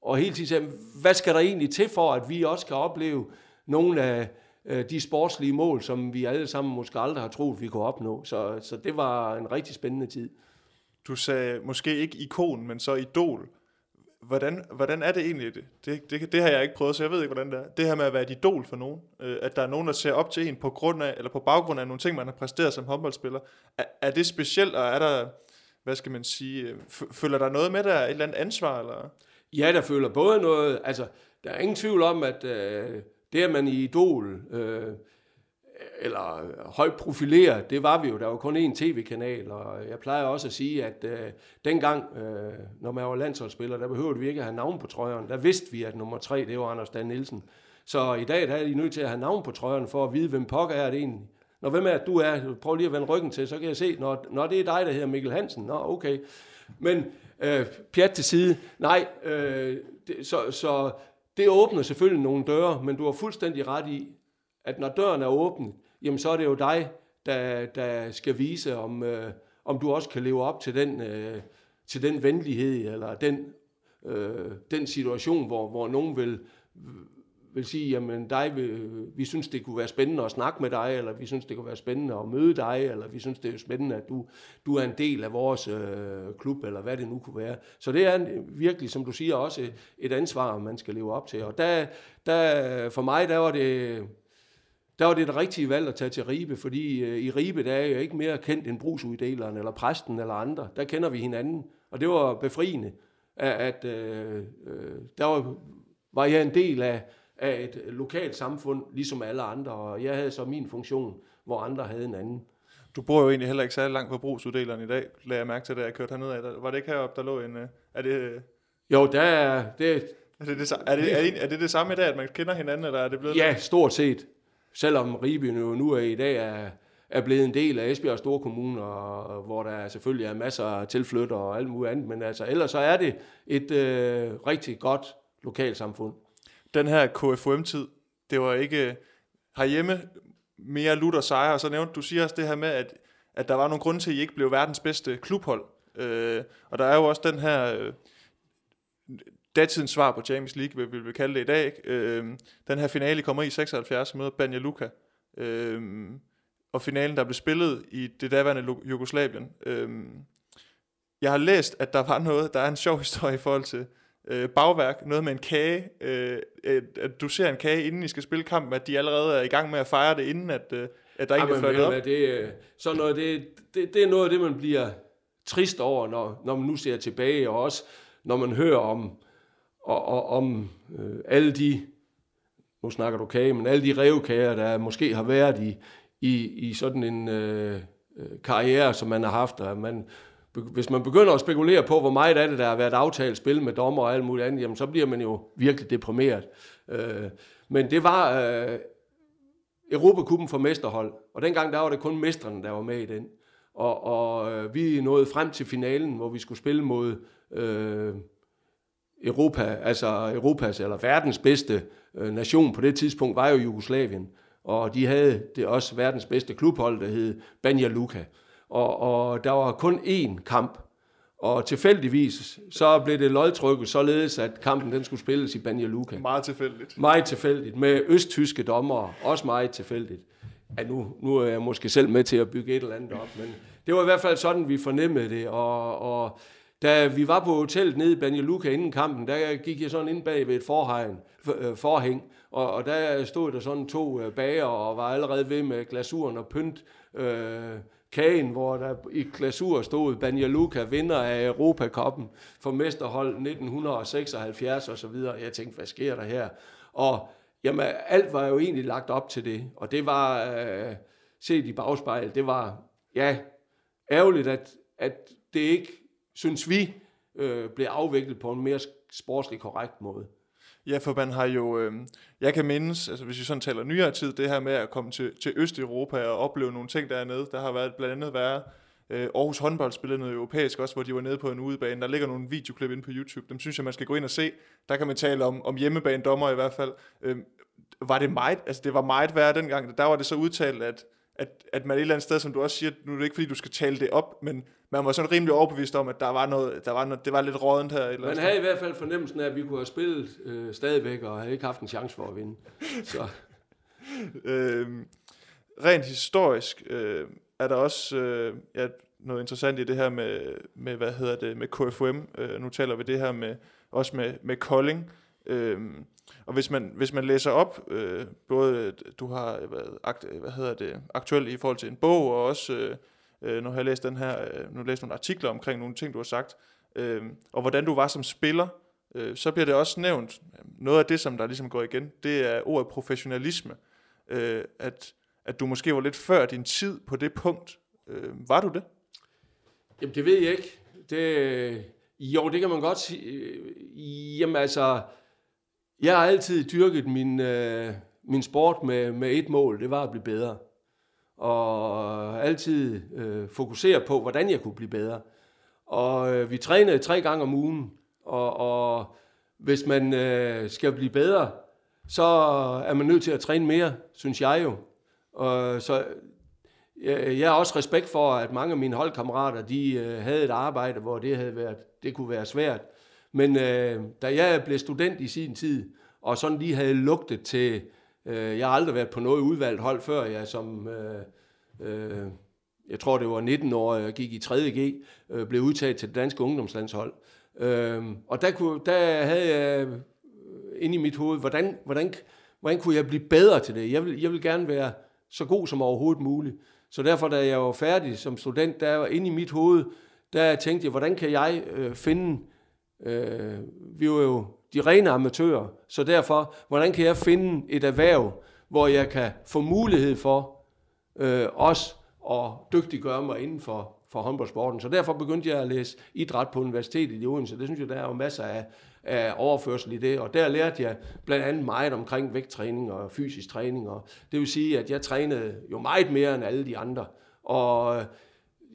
[SPEAKER 3] og hele tiden sagde, hvad skal der egentlig til for, at vi også kan opleve nogle af øh, de sportslige mål, som vi alle sammen måske aldrig har troet, vi kunne opnå. Så, så det var en rigtig spændende tid.
[SPEAKER 2] Du sagde måske ikke ikon, men så idol. Hvordan, hvordan er det egentlig? Det, det, det, det har jeg ikke prøvet, så jeg ved ikke, hvordan det er. Det her med at være et idol for nogen. Øh, at der er nogen, der ser op til en på grund af, eller på baggrund af nogle ting, man har præsteret som håndboldspiller. Er, er det specielt, og er der, hvad skal man sige, øh, føler der noget med der, et eller andet ansvar? Eller?
[SPEAKER 3] Ja, der føler både noget, altså, der er ingen tvivl om, at øh, det, at man i Idol, øh, eller højt profileret, det var vi jo. Der var kun én tv-kanal, og jeg plejer også at sige, at øh, dengang, øh, når man var landsholdsspiller, der behøvede vi ikke at have navn på trøjerne. Der vidste vi, at nummer tre, det var Anders Dan Nielsen. Så i dag der er de nødt til at have navn på trøjerne, for at vide, hvem pokker er det egentlig. Når hvem er du er? Prøv lige at vende ryggen til, så kan jeg se, når, når det er dig, der hedder Mikkel Hansen. Nå, okay. Men øh, pjat til side. Nej, øh, det, så, så det åbner selvfølgelig nogle døre, men du har fuldstændig ret i, at når døren er åben, jamen så er det jo dig, der, der skal vise, om, øh, om du også kan leve op til den, øh, til den venlighed, eller den, øh, den situation, hvor, hvor nogen vil, vil sige, jamen dig, vi, vi synes, det kunne være spændende at snakke med dig, eller vi synes, det kunne være spændende at møde dig, eller vi synes, det er spændende, at du, du er en del af vores øh, klub, eller hvad det nu kunne være. Så det er virkelig, som du siger, også et, et ansvar, man skal leve op til. Og der, der, for mig, der var det, der var det det rigtige valg at tage til Ribe, fordi øh, i Ribe, der er jeg ikke mere kendt end brugsuddeleren, eller præsten, eller andre. Der kender vi hinanden, og det var befriende, at, at øh, øh, der var, var jeg en del af, af et lokalt samfund, ligesom alle andre, og jeg havde så min funktion, hvor andre havde en anden.
[SPEAKER 2] Du bor jo egentlig heller ikke særlig langt fra brugsuddeleren i dag, lagde jeg mærke til, da jeg kørte herned af. Var det ikke heroppe, der lå en... Øh, er det...
[SPEAKER 3] Jo, der er... Det,
[SPEAKER 2] er det det, er, det, er, det, er det det samme i dag, at man kender hinanden, eller er det blevet...
[SPEAKER 3] Ja, stort set. Selvom Ribe jo nu er i dag er, er blevet en del af Esbjerg Store Kommune, og, hvor der selvfølgelig er masser af tilflytter og alt muligt andet, men altså ellers så er det et øh, rigtig godt lokalsamfund
[SPEAKER 2] den her KFUM-tid, det var ikke øh, herhjemme mere lutter sejre, og så nævnte du siger også det her med, at, at der var nogle grunde til, at I ikke blev verdens bedste klubhold. Øh, og der er jo også den her, øh, datidens svar på Champions League, vil, vil kalde det i dag. Øh, den her finale kommer i 76 med Banja Luka. Øh, og finalen, der blev spillet i det daværende Jugoslavien. Øh, jeg har læst, at der var noget, der er en sjov historie i forhold til, øh, bagværk, noget med en kage, øh, at, du ser en kage, inden I skal spille kampen, at de allerede er i gang med at fejre det, inden at, øh, at der ikke er fløjtet op?
[SPEAKER 3] Det, øh, sådan noget, det, det, det er noget af det, man bliver trist over, når, når man nu ser tilbage, og også når man hører om, og, og, om øh, alle de, nu snakker du kage, men alle de revkager, der måske har været i, i, i sådan en øh, øh karriere, som man har haft, og man hvis man begynder at spekulere på, hvor meget af det, der har været aftalt spil med dommer og alt muligt andet, jamen, så bliver man jo virkelig deprimeret. Øh, men det var øh, Europakuppen for mesterhold, og dengang der var det kun mestrene, der var med i den. Og, og øh, vi nåede frem til finalen, hvor vi skulle spille mod øh, Europa, altså Europas eller verdens bedste øh, nation på det tidspunkt, var jo Jugoslavien. Og de havde det også verdens bedste klubhold, der hed Banja Luka og, og der var kun én kamp. Og tilfældigvis, så blev det lodtrykket således, at kampen den skulle spilles i Banja Luka.
[SPEAKER 2] Meget tilfældigt.
[SPEAKER 3] Meget tilfældigt, med østtyske dommere, også meget tilfældigt. Ja, nu, nu er jeg måske selv med til at bygge et eller andet op, men det var i hvert fald sådan, vi fornemmede det. Og, og da vi var på hotellet nede i Banja Luka inden kampen, der gik jeg sådan ind bag ved et forhegn, øh, forhæng, og, og der stod der sådan to øh, bager og var allerede ved med glasuren og pynt øh, kagen, hvor der i glasur stod Banja Luka, vinder af Europakoppen for mesterhold 1976 og så videre. Jeg tænkte, hvad sker der her? Og jamen, alt var jo egentlig lagt op til det, og det var, øh, set i bagspejl, det var, ja, ærgerligt, at, at det ikke, synes vi, øh, blev afviklet på en mere sportslig korrekt måde.
[SPEAKER 2] Ja, for man har jo, øh, jeg kan mindes, altså hvis vi sådan taler nyere tid, det her med at komme til, til Østeuropa og opleve nogle ting dernede, der har været blandt andet været, øh, Aarhus håndbold spillede noget europæisk også, hvor de var nede på en udebane. Der ligger nogle videoklip inde på YouTube, dem synes jeg, man skal gå ind og se. Der kan man tale om, om hjemmebanedommer i hvert fald. Øh, var det meget, altså det var meget værd dengang, der var det så udtalt, at at, at man et eller andet sted, som du også siger, nu er det ikke fordi, du skal tale det op, men man var sådan rimelig overbevist om, at der var noget, der var noget, det var lidt rådent her.
[SPEAKER 3] Eller man havde i hvert fald fornemmelsen af, at vi kunne have spillet øh, stadigvæk, og havde ikke haft en chance for at vinde. Så.
[SPEAKER 2] øhm, rent historisk øh, er der også øh, ja, noget interessant i det her med, med hvad hedder det, med KFUM. Øh, nu taler vi det her med, også med, med Kolding. Øh, og hvis man, hvis man læser op, øh, både du har været akt, hvad hedder det, aktuelt i forhold til en bog, og også, øh, øh, nu har jeg læst den her, øh, nu har læst nogle artikler omkring nogle ting, du har sagt, øh, og hvordan du var som spiller, øh, så bliver det også nævnt, noget af det, som der ligesom går igen, det er ordet professionalisme. Øh, at, at du måske var lidt før din tid på det punkt. Øh, var du det?
[SPEAKER 3] Jamen, det ved jeg ikke. Det, øh, jo, det kan man godt sige. Øh, jamen altså, jeg har altid dyrket min, øh, min sport med, med et mål, det var at blive bedre. Og altid øh, fokusere på, hvordan jeg kunne blive bedre. Og øh, vi trænede tre gange om ugen, og, og hvis man øh, skal blive bedre, så er man nødt til at træne mere, synes jeg jo. Og så jeg, jeg har også respekt for, at mange af mine holdkammerater, de øh, havde et arbejde, hvor det havde været, det kunne være svært. Men øh, da jeg blev student i sin tid, og sådan lige havde lugtet til, øh, jeg har aldrig været på noget udvalgt hold før, jeg som, øh, øh, jeg tror det var 19 år, jeg gik i 3.G, øh, blev udtaget til det danske ungdomslandshold. Øh, og der, kunne, der havde jeg øh, inde i mit hoved, hvordan, hvordan, hvordan kunne jeg blive bedre til det? Jeg vil, jeg vil gerne være så god som overhovedet muligt. Så derfor, da jeg var færdig som student, der var inde i mit hoved, der tænkte jeg, hvordan kan jeg øh, finde, øh, vi var jo de rene amatører, så derfor, hvordan kan jeg finde et erhverv, hvor jeg kan få mulighed for øh, også at dygtiggøre mig inden for, for håndboldsporten. Så derfor begyndte jeg at læse idræt på universitetet i Odense. Det synes jeg, der er jo masser af, af overførsel i det, og der lærte jeg blandt andet meget omkring vægttræning og fysisk træning, og det vil sige, at jeg trænede jo meget mere end alle de andre, og øh,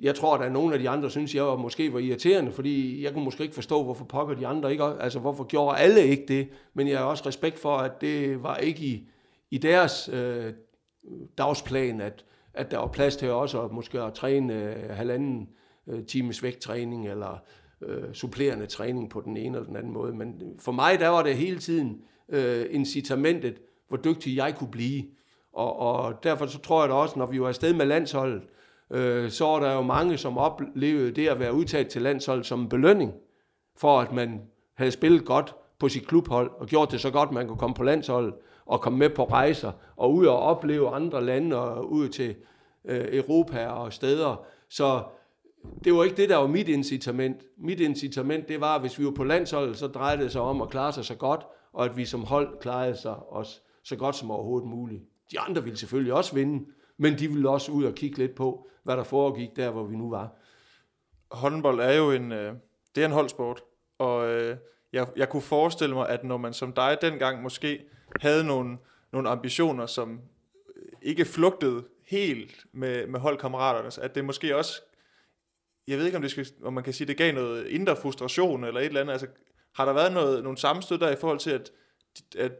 [SPEAKER 3] jeg tror, at der er nogle af de andre, synes jeg var, måske var irriterende, fordi jeg kunne måske ikke forstå, hvorfor pokker de andre ikke, altså hvorfor gjorde alle ikke det, men jeg har også respekt for, at det var ikke i, i deres øh, dagsplan, at, at der var plads til også at måske at træne øh, halvanden øh, times vægttræning, eller øh, supplerende træning på den ene eller den anden måde. Men for mig, der var det hele tiden øh, incitamentet, hvor dygtig jeg kunne blive. Og, og derfor så tror jeg da også, når vi var afsted med landsholdet, øh, så er der jo mange, som oplevede det at være udtaget til landshold som en belønning, for at man havde spillet godt på sit klubhold, og gjort det så godt, at man kunne komme på landsholdet, og komme med på rejser, og ud og opleve andre lande, og ud til øh, Europa og steder. Så det var ikke det, der var mit incitament. Mit incitament, det var, at hvis vi var på landsholdet, så drejede det sig om at klare sig så godt, og at vi som hold klarede sig os så godt som overhovedet muligt. De andre ville selvfølgelig også vinde, men de ville også ud og kigge lidt på, hvad der foregik der, hvor vi nu var.
[SPEAKER 2] Håndbold er jo en, øh, det er en holdsport, og øh, jeg, jeg kunne forestille mig, at når man som dig dengang måske havde nogle, nogle ambitioner, som øh, ikke flugtede helt med, med holdkammeraterne, at det måske også jeg ved ikke, om, det skal, om man kan sige, det gav noget indre frustration eller et eller andet. Altså, har der været noget, nogle sammenstød der i forhold til, at, at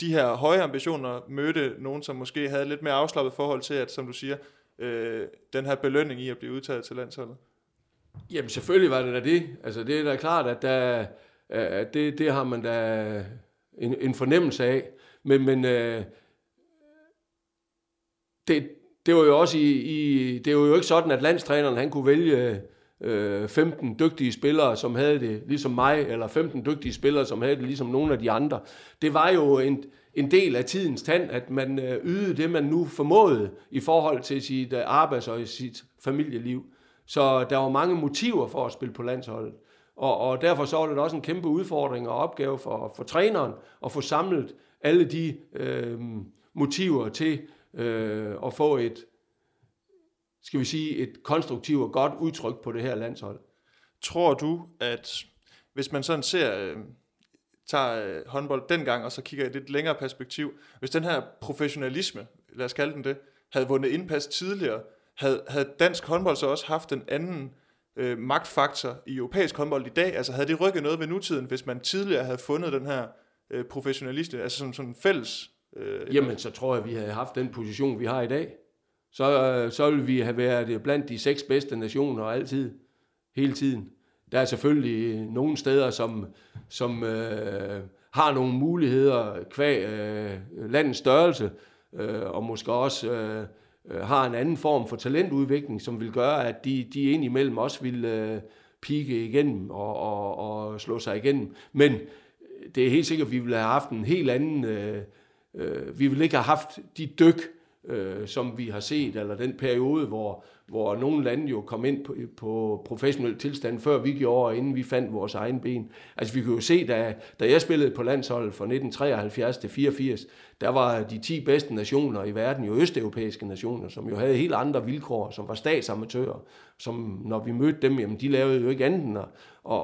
[SPEAKER 2] de her høje ambitioner mødte nogen, som måske havde lidt mere afslappet forhold til, at, som du siger, øh, den her belønning i at blive udtaget til landsholdet?
[SPEAKER 3] Jamen selvfølgelig var det da det. Altså det er da klart, at, der, at det, det har man da en, en fornemmelse af. Men, men øh, det, det var jo også i, i, det var jo ikke sådan, at landstræneren han kunne vælge øh, 15 dygtige spillere, som havde det ligesom mig, eller 15 dygtige spillere, som havde det ligesom nogle af de andre. Det var jo en, en del af tidens tand, at man øh, ydede det, man nu formåede i forhold til sit øh, arbejds- og sit familieliv. Så der var mange motiver for at spille på landsholdet. Og, og derfor så var det også en kæmpe udfordring og opgave for, for træneren at få samlet alle de øh, motiver til øh, og få et, skal vi sige, et konstruktivt og godt udtryk på det her landshold.
[SPEAKER 2] Tror du, at hvis man sådan ser, øh, tager øh, håndbold dengang, og så kigger i et lidt længere perspektiv, hvis den her professionalisme, lad os kalde den det, havde vundet indpas tidligere, havde, havde dansk håndbold så også haft en anden øh, magtfaktor i europæisk håndbold i dag? Altså havde det rykket noget ved nutiden, hvis man tidligere havde fundet den her øh, professionalisme, altså som sådan en fælles
[SPEAKER 3] Øh, Jamen, så tror jeg, at vi havde haft den position, vi har i dag. Så, øh, så vil vi have været blandt de seks bedste nationer altid, hele tiden. Der er selvfølgelig nogle steder, som, som øh, har nogle muligheder kvæg øh, landets størrelse, øh, og måske også øh, øh, har en anden form for talentudvikling, som vil gøre, at de, de indimellem også vil øh, pike igennem og, og, og slå sig igennem. Men det er helt sikkert, at vi ville have haft en helt anden øh, Øh, vi ville ikke have haft de dyk øh, som vi har set, eller den periode, hvor, hvor nogle lande jo kom ind på, på professionel tilstand, før vi gjorde, inden vi fandt vores egen ben. Altså vi kan jo se, da, da jeg spillede på landsholdet fra 1973 til 84, der var de 10 bedste nationer i verden jo østeuropæiske nationer, som jo havde helt andre vilkår, som var statsamatører, som når vi mødte dem, jamen de lavede jo ikke andet end at, at,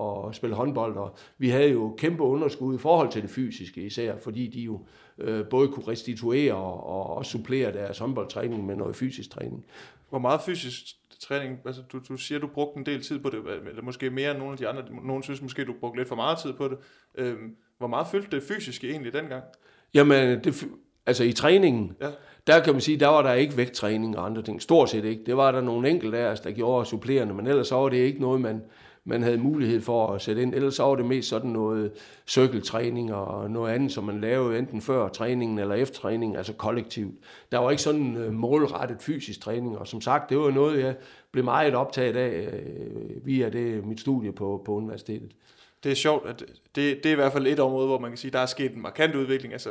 [SPEAKER 3] at, at spille håndbold, og vi havde jo kæmpe underskud i forhold til det fysiske især, fordi de jo øh, både kunne restituere og, og supplere deres håndboldtræning med noget fysisk træning.
[SPEAKER 2] Hvor meget fysisk træning, altså du, du siger, du brugte en del tid på det, eller måske mere end nogle af de andre, nogen synes måske, du brugte lidt for meget tid på det. Øhm, hvor meget fyldte det fysiske egentlig dengang?
[SPEAKER 3] Jamen, det, altså i træningen, ja. der kan man sige, der var der ikke vægttræning og andre ting. Stort set ikke. Det var der nogle enkelte af os, der gjorde supplerende, men ellers så var det ikke noget, man, man havde mulighed for at sætte ind. Ellers så var det mest sådan noget cirkeltræning og noget andet, som man lavede enten før træningen eller efter træningen, altså kollektivt. Der var ikke sådan øh, målrettet fysisk træning, og som sagt, det var noget, jeg blev meget optaget af øh, via det, mit studie på, på universitetet.
[SPEAKER 2] Det er sjovt, at det, det er i hvert fald et område, hvor man kan sige, der er sket en markant udvikling. Altså,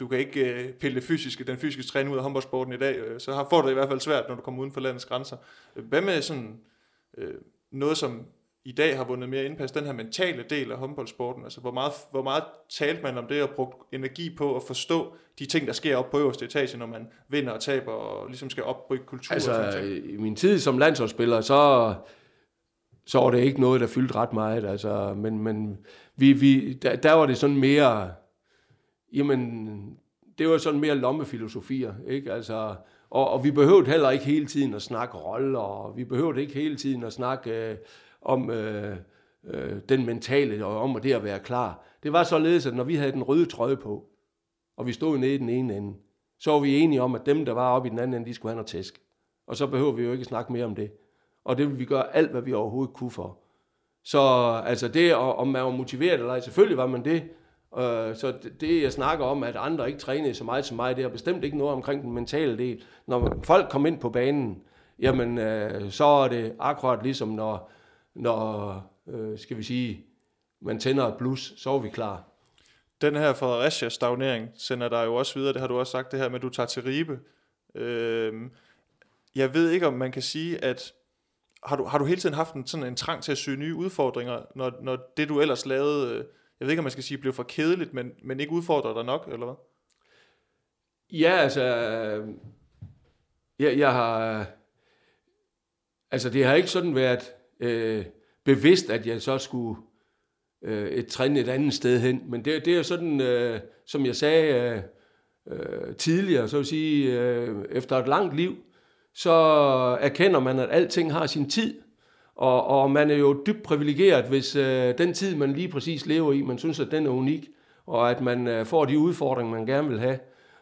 [SPEAKER 2] du kan ikke øh, pille det fysiske, den fysiske træning ud af håndboldsporten i dag, øh, så har, får du det i hvert fald svært, når du kommer uden for landets grænser. Hvad med sådan øh, noget, som i dag har vundet mere indpas, den her mentale del af håndboldsporten. Altså, hvor meget, hvor meget talte man om det og brugt energi på at forstå de ting, der sker op på øverste etage, når man vinder og taber og ligesom skal opbygge kultur?
[SPEAKER 3] Altså,
[SPEAKER 2] og sådan
[SPEAKER 3] i min tid som landsholdsspiller, så, så var det ikke noget, der fyldte ret meget. Altså, men men vi, vi, der, der var det sådan mere, jamen, det var sådan mere lommefilosofier, ikke? Altså, og, og vi behøvede heller ikke hele tiden at snakke roller, og vi behøvede ikke hele tiden at snakke... Øh, om øh, øh, den mentale, og om det at være klar. Det var således, at når vi havde den røde trøje på, og vi stod nede i den ene ende, så var vi enige om, at dem, der var oppe i den anden ende, de skulle have noget tæsk. Og så behøver vi jo ikke snakke mere om det. Og det vil vi gøre alt, hvad vi overhovedet kunne for. Så altså det, om man var motiveret eller ej, selvfølgelig var man det. Øh, så det, jeg snakker om, at andre ikke trænede så meget som mig, det er bestemt ikke noget omkring den mentale del. Når folk kom ind på banen, jamen øh, så er det akkurat ligesom, når, når, øh, skal vi sige, man tænder et blus, så er vi klar.
[SPEAKER 2] Den her Fredericia stagnering sender dig jo også videre, det har du også sagt, det her med, at du tager til Ribe. Øh, jeg ved ikke, om man kan sige, at har du, har du hele tiden haft en, sådan en trang til at søge nye udfordringer, når, når det du ellers lavede, øh, jeg ved ikke, om man skal sige, blev for kedeligt, men, men ikke udfordrer dig nok, eller hvad?
[SPEAKER 3] Ja, altså, jeg, jeg har, altså det har ikke sådan været, øh, bevidst, at jeg så skulle øh, et trin et andet sted hen. Men det, det er sådan, øh, som jeg sagde øh, øh, tidligere, så vil sige, øh, efter et langt liv, så erkender man, at alting har sin tid. Og, og man er jo dybt privilegeret, hvis øh, den tid, man lige præcis lever i, man synes, at den er unik, og at man øh, får de udfordringer, man gerne vil have.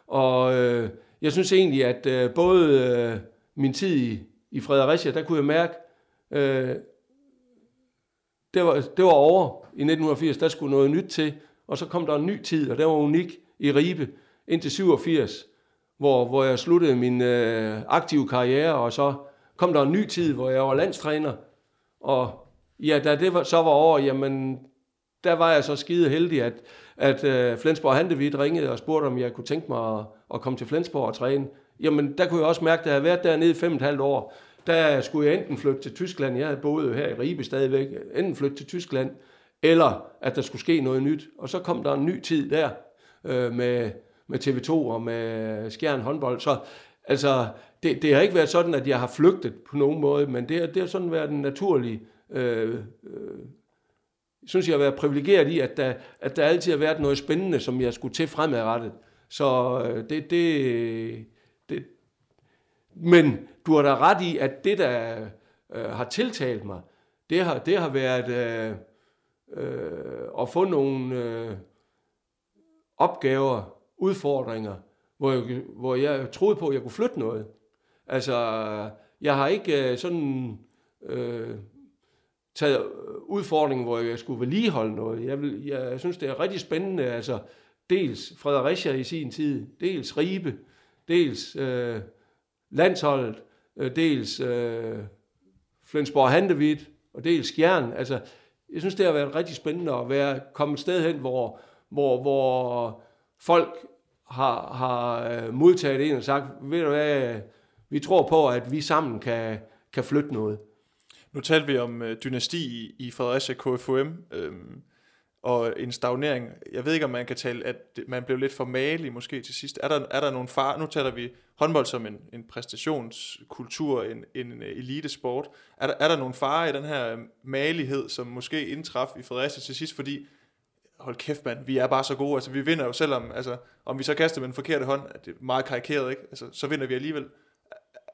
[SPEAKER 3] Og øh, jeg synes egentlig, at øh, både øh, min tid i, i Fredericia, der kunne jeg mærke, øh, det var, det var over i 1980, der skulle noget nyt til, og så kom der en ny tid, og det var unik i Ribe indtil 87, hvor, hvor jeg sluttede min øh, aktive karriere, og så kom der en ny tid, hvor jeg var landstræner, og ja, da det var, så var over, jamen, der var jeg så skide heldig, at, at øh, Flensborg Handevidt ringede og spurgte, om jeg kunne tænke mig at, at komme til Flensborg og træne. Jamen, der kunne jeg også mærke, at jeg havde været dernede i fem og et halvt år, der skulle jeg enten flytte til Tyskland, jeg havde boet her i Ribe stadigvæk, enten flytte til Tyskland, eller at der skulle ske noget nyt. Og så kom der en ny tid der øh, med, med TV2 og med Skjern håndbold. Så altså, det, det har ikke været sådan, at jeg har flygtet på nogen måde, men det, det har sådan været en naturlig... Øh, øh, synes, jeg har været privilegeret i, at der, at der altid har været noget spændende, som jeg skulle til fremadrettet. Så øh, det, det, det, men du har da ret i, at det, der øh, har tiltalt mig, det har, det har været øh, øh, at få nogle øh, opgaver, udfordringer, hvor jeg, hvor jeg troede på, at jeg kunne flytte noget. Altså, jeg har ikke øh, sådan øh, taget udfordringen, hvor jeg skulle vedligeholde noget. Jeg, vil, jeg synes, det er rigtig spændende. Altså, dels Fredericia i sin tid, dels Ribe, dels øh, landsholdet, øh, dels øh, Flensborg Handevidt og dels Skjern. Altså, jeg synes, det har været rigtig spændende at være kommet et sted hen, hvor, hvor, hvor folk har, har øh, modtaget en og sagt, ved du hvad, vi tror på, at vi sammen kan, kan flytte noget.
[SPEAKER 2] Nu talte vi om øh, dynasti i, i Fredericia KFUM, øhm, og en stagnering. Jeg ved ikke, om man kan tale, at man blev lidt for malig måske til sidst. Er der, er der nogle far? Nu taler vi håndbold som en, en præstationskultur, en, en elitesport. Er der, er der nogle farer i den her malighed, som måske indtraf i Fredericia til sidst, fordi hold kæft mand, vi er bare så gode, altså vi vinder jo selvom, altså om vi så kaster med en forkerte hånd, det er meget karikeret, ikke? Altså, så vinder vi alligevel.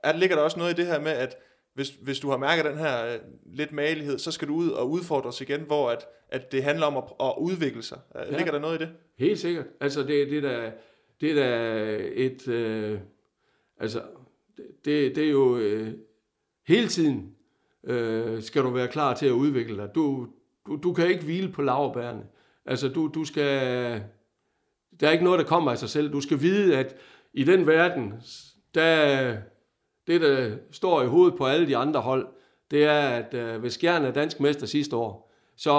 [SPEAKER 2] Er, ligger der også noget i det her med, at hvis, hvis du har mærket den her uh, lidt malighed, så skal du ud og udfordres igen, hvor at, at det handler om at, at udvikle sig. Ja. Ligger der noget i det?
[SPEAKER 3] Helt sikkert. Altså det, det, der, det er da et, øh, altså det, det er jo øh, hele tiden øh, skal du være klar til at udvikle dig. Du, du, du kan ikke hvile på laverbærene. Altså, du, du skal... Der er ikke noget, der kommer af sig selv. Du skal vide, at i den verden, der, det, der står i hovedet på alle de andre hold, det er, at øh, hvis Skjern er dansk mester sidste år, så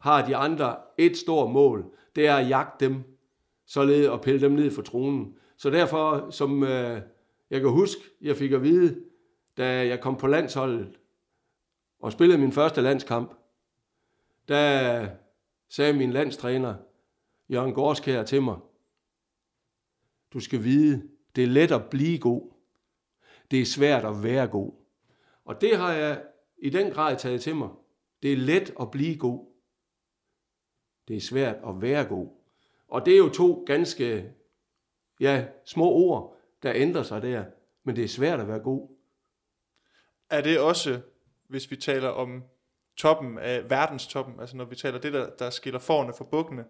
[SPEAKER 3] har de andre et stort mål. Det er at jagte dem, således og pille dem ned fra tronen. Så derfor, som øh, jeg kan huske, jeg fik at vide, da jeg kom på landsholdet og spillede min første landskamp, der sagde min landstræner, Jørgen Gårdskær, til mig, du skal vide, det er let at blive god. Det er svært at være god. Og det har jeg i den grad taget til mig. Det er let at blive god. Det er svært at være god. Og det er jo to ganske ja, små ord, der ændrer sig der. Men det er svært at være god.
[SPEAKER 2] Er det også, hvis vi taler om toppen af verdenstoppen, altså når vi taler det, der, der skiller forne fra bukkene,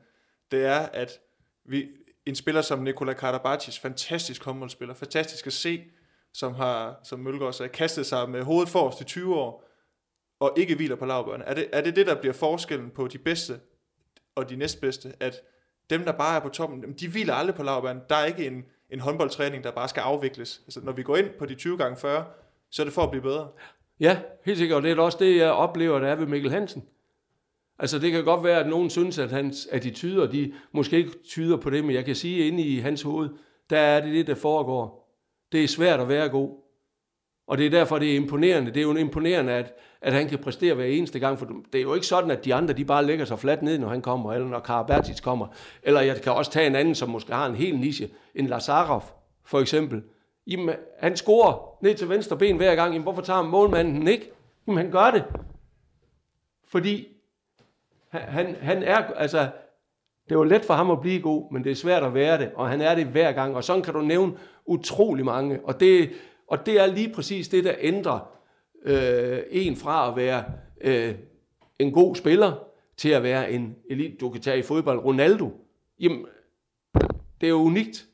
[SPEAKER 2] det er, at vi, en spiller som Nikola Karabatis, fantastisk håndboldspiller, fantastisk at se, som har, som Mølgaard sagde, kastet sig med hovedet forrest i 20 år, og ikke hviler på lavbørn. Er det, er det det, der bliver forskellen på de bedste og de næstbedste, at dem, der bare er på toppen, de hviler aldrig på lavbørn. Der er ikke en, en håndboldtræning, der bare skal afvikles. Altså, når vi går ind på de 20 gange 40, så er det for at blive bedre.
[SPEAKER 3] Ja, helt sikkert. Og det er også det, jeg oplever, der er ved Mikkel Hansen. Altså det kan godt være, at nogen synes, at hans attityder, de måske ikke tyder på det, men jeg kan sige, at inde i hans hoved, der er det det, der foregår. Det er svært at være god. Og det er derfor, det er imponerende. Det er jo imponerende, at, at han kan præstere hver eneste gang. For det er jo ikke sådan, at de andre de bare lægger sig fladt ned, når han kommer, eller når Karabatic kommer. Eller jeg kan også tage en anden, som måske har en hel niche. En Lazarov, for eksempel. Jamen, han scorer ned til venstre ben hver gang. Jamen, hvorfor tager målmanden den ikke? Jamen, han gør det. Fordi han, han er, altså, det var let for ham at blive god, men det er svært at være det, og han er det hver gang. Og sådan kan du nævne utrolig mange. Og det, og det er lige præcis det, der ændrer øh, en fra at være øh, en god spiller, til at være en elit, du kan tage i fodbold, Ronaldo. Jamen, det er jo unikt.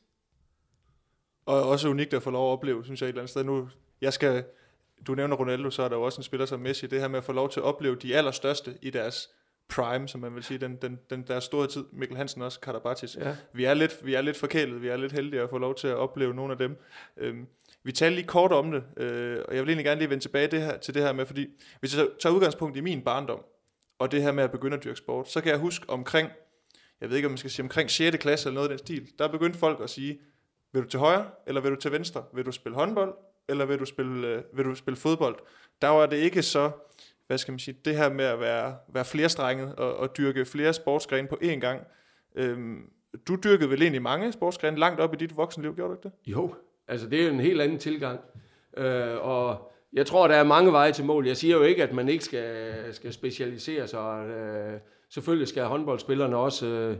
[SPEAKER 2] Og også unikt at få lov at opleve, synes jeg et eller andet sted. Nu, jeg skal, du nævner Ronaldo, så er der jo også en spiller som Messi. Det her med at få lov til at opleve de allerstørste i deres prime, som man vil sige, den, den, den der store tid, Mikkel Hansen også, Karabatis. Ja. Vi, er lidt, vi er lidt forkælet, vi er lidt heldige at få lov til at opleve nogle af dem. Øhm, vi talte lige kort om det, øh, og jeg vil egentlig gerne lige vende tilbage det her, til det her med, fordi hvis jeg tager udgangspunkt i min barndom, og det her med at begynde at dyrke sport, så kan jeg huske omkring, jeg ved ikke om man skal sige omkring 6. klasse eller noget af den stil, der begyndte folk at sige, vil du til højre, eller vil du til venstre? Vil du spille håndbold, eller vil du spille, øh, vil du spille fodbold? Der var det ikke så, hvad skal man sige, det her med at være, være flerstrenget og, og dyrke flere sportsgrene på én gang. Øhm, du dyrkede vel egentlig mange sportsgrene langt op i dit voksenliv, gjorde du ikke det?
[SPEAKER 3] Jo, altså det er en helt anden tilgang. Øh, og jeg tror, der er mange veje til mål. Jeg siger jo ikke, at man ikke skal, skal specialisere sig. Øh, selvfølgelig skal håndboldspillerne også øh,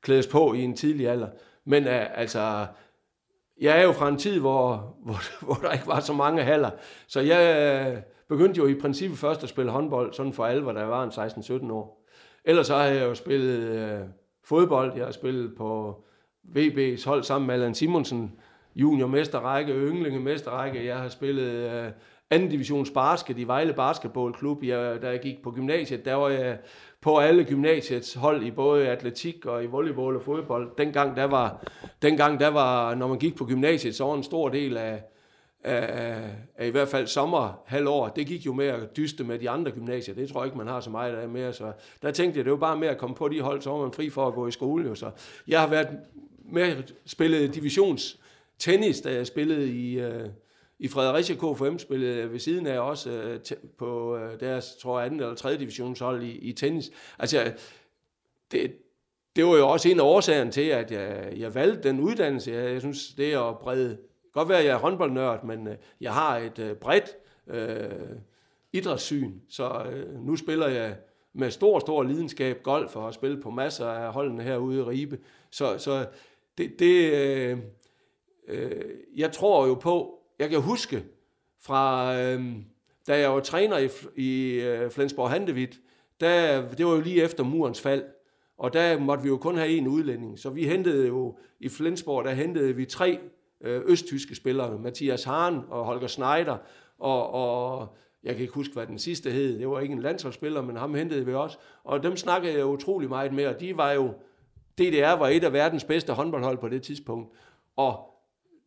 [SPEAKER 3] klædes på i en tidlig alder. Men øh, altså, jeg er jo fra en tid, hvor, hvor, hvor der ikke var så mange haller. Så jeg øh, begyndte jo i princippet først at spille håndbold, sådan for alvor, da jeg var en 16-17 år. Ellers så har jeg jo spillet øh, fodbold. Jeg har spillet på VB's hold sammen med Allan Simonsen, juniormesterrække, ynglingemesterrække. Jeg har spillet øh, anden divisions basket i Vejle Basketballklub. Jeg, da jeg gik på gymnasiet, der var jeg på alle gymnasiets hold i både atletik og i volleyball og fodbold. Dengang der var, dengang der var når man gik på gymnasiet, så var en stor del af, af, af i hvert fald sommerhalvår, det gik jo med at dyste med de andre gymnasier. Det tror jeg ikke, man har så meget af mere. Så der tænkte jeg, det var bare med at komme på de hold, så var man fri for at gå i skole. Jo. Så jeg har været med spillet divisions tennis, da jeg spillede i, øh, i Fredericia KFM, spillede jeg ved siden af også øh, på øh, deres, tror jeg, anden eller tredje divisionshold i, i tennis. Altså, det, det var jo også en af årsagerne til, at jeg, jeg valgte den uddannelse. Jeg, jeg synes, det er at brede... Godt være, at jeg er håndboldnørd, men øh, jeg har et øh, bredt øh, idrætssyn, så øh, nu spiller jeg med stor, stor lidenskab golf og har spillet på masser af holdene herude i Ribe. Så, så det, det øh, øh, jeg tror jo på, jeg kan huske fra, øh, da jeg var træner i, i øh, Flensborg Handevidt, der, det var jo lige efter murens fald, og der måtte vi jo kun have en udlænding. Så vi hentede jo i Flensborg, der hentede vi tre øh, østtyske spillere, Mathias Hahn og Holger Schneider, og, og jeg kan ikke huske, hvad den sidste hed. Det var ikke en landsholdsspiller, men ham hentede vi også. Og dem snakkede jeg utrolig meget med, og de var jo, DDR var et af verdens bedste håndboldhold på det tidspunkt. Og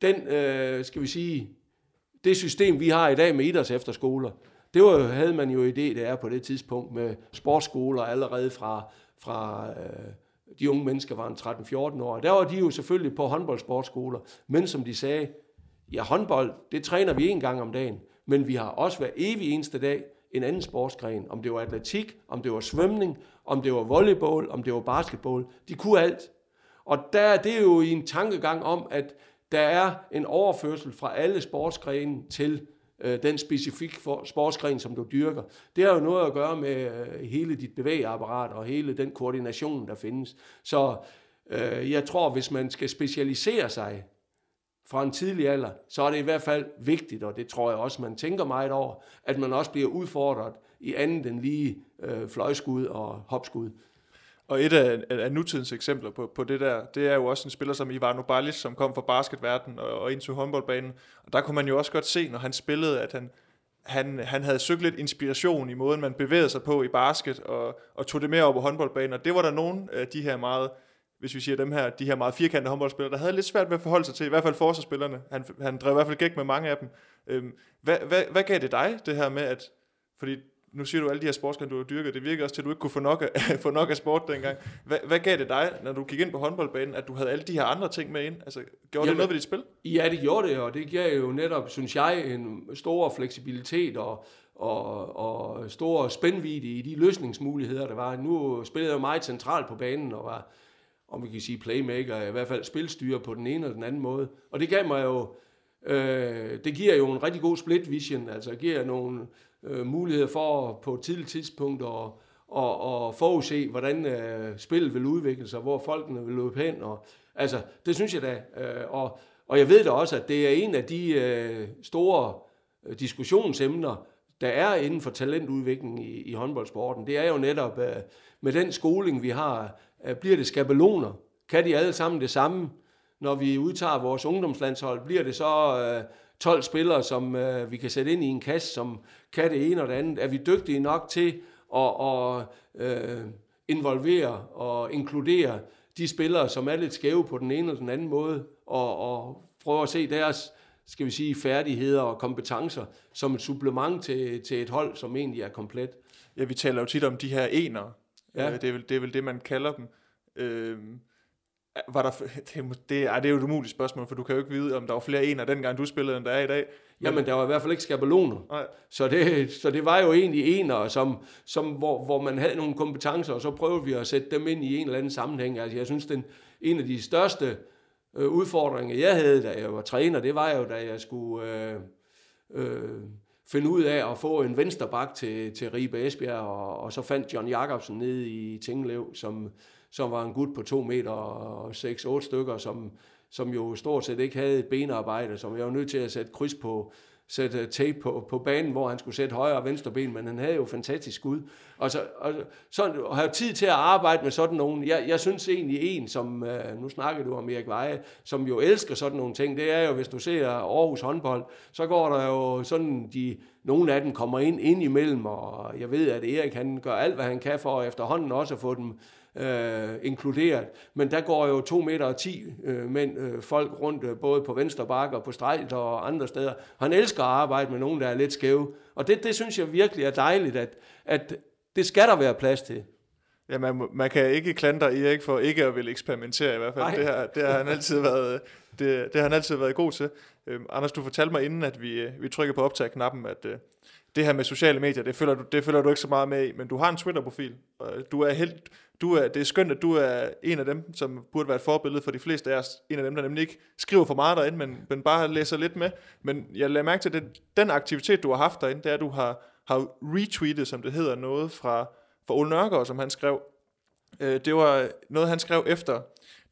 [SPEAKER 3] den, øh, skal vi sige, det system, vi har i dag med idræts efterskoler, det var, havde man jo i DDR på det tidspunkt med sportsskoler allerede fra, fra øh, de unge mennesker var en 13-14 år. Der var de jo selvfølgelig på håndboldsportskoler, men som de sagde, ja håndbold, det træner vi en gang om dagen, men vi har også hver evig eneste dag en anden sportsgren. Om det var atletik, om det var svømning, om det var volleyball, om det var basketball. De kunne alt. Og der er det jo i en tankegang om, at der er en overførsel fra alle sportsgrene til øh, den specifikke sportsgren, som du dyrker. Det har jo noget at gøre med øh, hele dit bevægeapparat og hele den koordination, der findes. Så øh, jeg tror, hvis man skal specialisere sig fra en tidlig alder, så er det i hvert fald vigtigt, og det tror jeg også, man tænker meget over, at man også bliver udfordret i andet end lige øh, fløjskud og hopskud.
[SPEAKER 2] Og et af, af nutidens eksempler på, på det der, det er jo også en spiller som Ivano Balic, som kom fra basketverdenen og, og ind til håndboldbanen. Og der kunne man jo også godt se, når han spillede, at han, han, han havde søgt lidt inspiration i måden, man bevægede sig på i basket, og, og tog det mere op på håndboldbanen. Og det var der nogle af de her meget, hvis vi siger dem her, de her meget firkantede håndboldspillere, der havde lidt svært ved at forholde sig til, i hvert fald forsvarsspillerne. Han, han drev i hvert fald gæk med mange af dem. Øhm, hvad, hvad, hvad gav det dig, det her med, at, fordi nu siger du alle de her sportsgrene, du har dyrket, det virker også til, at du ikke kunne få nok af, få nok af sport dengang. Hvad, hvad gav det dig, når du gik ind på håndboldbanen, at du havde alle de her andre ting med ind? Altså, gjorde Jamen, det noget ved dit spil?
[SPEAKER 3] Ja, det gjorde det, og det gav jo netop, synes jeg, en stor fleksibilitet og, og, og stor spændvidde i de løsningsmuligheder, der var. Nu spillede jeg meget centralt på banen og var, om vi kan sige playmaker, i hvert fald spilstyrer på den ene eller den anden måde. Og det gav mig jo, øh, det giver jo en rigtig god split vision, altså giver nogle øh, muligheder for på et tidligt tidspunkt at og, og forudse, hvordan øh, spillet vil udvikle sig, hvor folkene vil løbe hen. Og, altså, det synes jeg da. Øh, og, og jeg ved da også, at det er en af de øh, store øh, diskussionsemner, der er inden for talentudvikling i, i håndboldsporten. Det er jo netop øh, med den skoling, vi har, øh, bliver det skabeloner. Kan de alle sammen det samme? Når vi udtager vores ungdomslandshold, bliver det så øh, 12 spillere, som øh, vi kan sætte ind i en kasse, som kan det ene og det andet? Er vi dygtige nok til at, at øh, involvere og inkludere de spillere, som er lidt skæve på den ene eller den anden måde, og, og prøve at se deres skal vi sige, færdigheder og kompetencer som et supplement til, til et hold, som egentlig er komplet.
[SPEAKER 2] Ja, vi taler jo tit om de her ener. Ja. Øh, det, er vel, det er vel det, man kalder dem. Øh, var der, det, det, er, det er jo et umuligt spørgsmål, for du kan jo ikke vide, om der var flere ener dengang, du spillede, end der er i dag.
[SPEAKER 3] Men, Jamen, der var i hvert fald ikke skabeloner. Så det, så det var jo egentlig ener, som, som, hvor, hvor man havde nogle kompetencer, og så prøvede vi at sætte dem ind i en eller anden sammenhæng. Altså, jeg synes, den, en af de største øh, udfordringer, jeg havde, da jeg var træner, det var jo, da jeg skulle øh, øh, finde ud af at få en vensterbak til, til Ribe Esbjerg, og, og så fandt John Jacobsen nede i Tinglev, som, som var en gut på 2 meter og 6-8 stykker, som, som jo stort set ikke havde benarbejde, som jeg var nødt til at sætte kryds på, sætte tape på, på banen, hvor han skulle sætte højre og venstre ben, men han havde jo fantastisk skud. Og så, og, så og have tid til at arbejde med sådan nogen. Jeg, jeg synes egentlig en, som, øh, nu snakker du om Erik Veje, som jo elsker sådan nogle ting, det er jo, hvis du ser Aarhus håndbold, så går der jo sådan, de, nogle af dem kommer ind, ind imellem, og jeg ved, at Erik han gør alt, hvad han kan for efterhånden også at få dem øh, inkluderet. Men der går jo 2 meter og 10 øh, mænd, øh, folk rundt, øh, både på venstre bakke og på strejt og andre steder. Han elsker at arbejde med nogen, der er lidt skæve. Og det, det synes jeg virkelig er dejligt, at, at det skal der være plads til.
[SPEAKER 2] Ja, man, man kan ikke klandre Erik for ikke at ville eksperimentere i hvert fald. Det har, det har han altid været, det, det har han altid været god til. Øhm, Anders, du fortalte mig inden, at vi, vi trykker på optag-knappen, at øh, det her med sociale medier, det følger, du, det følger du ikke så meget med i, men du har en Twitter-profil, og du er helt, du er, det er skønt, at du er en af dem, som burde være et forbillede for de fleste af os. En af dem, der nemlig ikke skriver for meget derinde, men, men bare læser lidt med. Men jeg lader mærke til, at den aktivitet, du har haft derinde, det er, at du har, har retweetet, som det hedder, noget fra, fra Ole Nørgaard, som han skrev. Øh, det var noget, han skrev efter.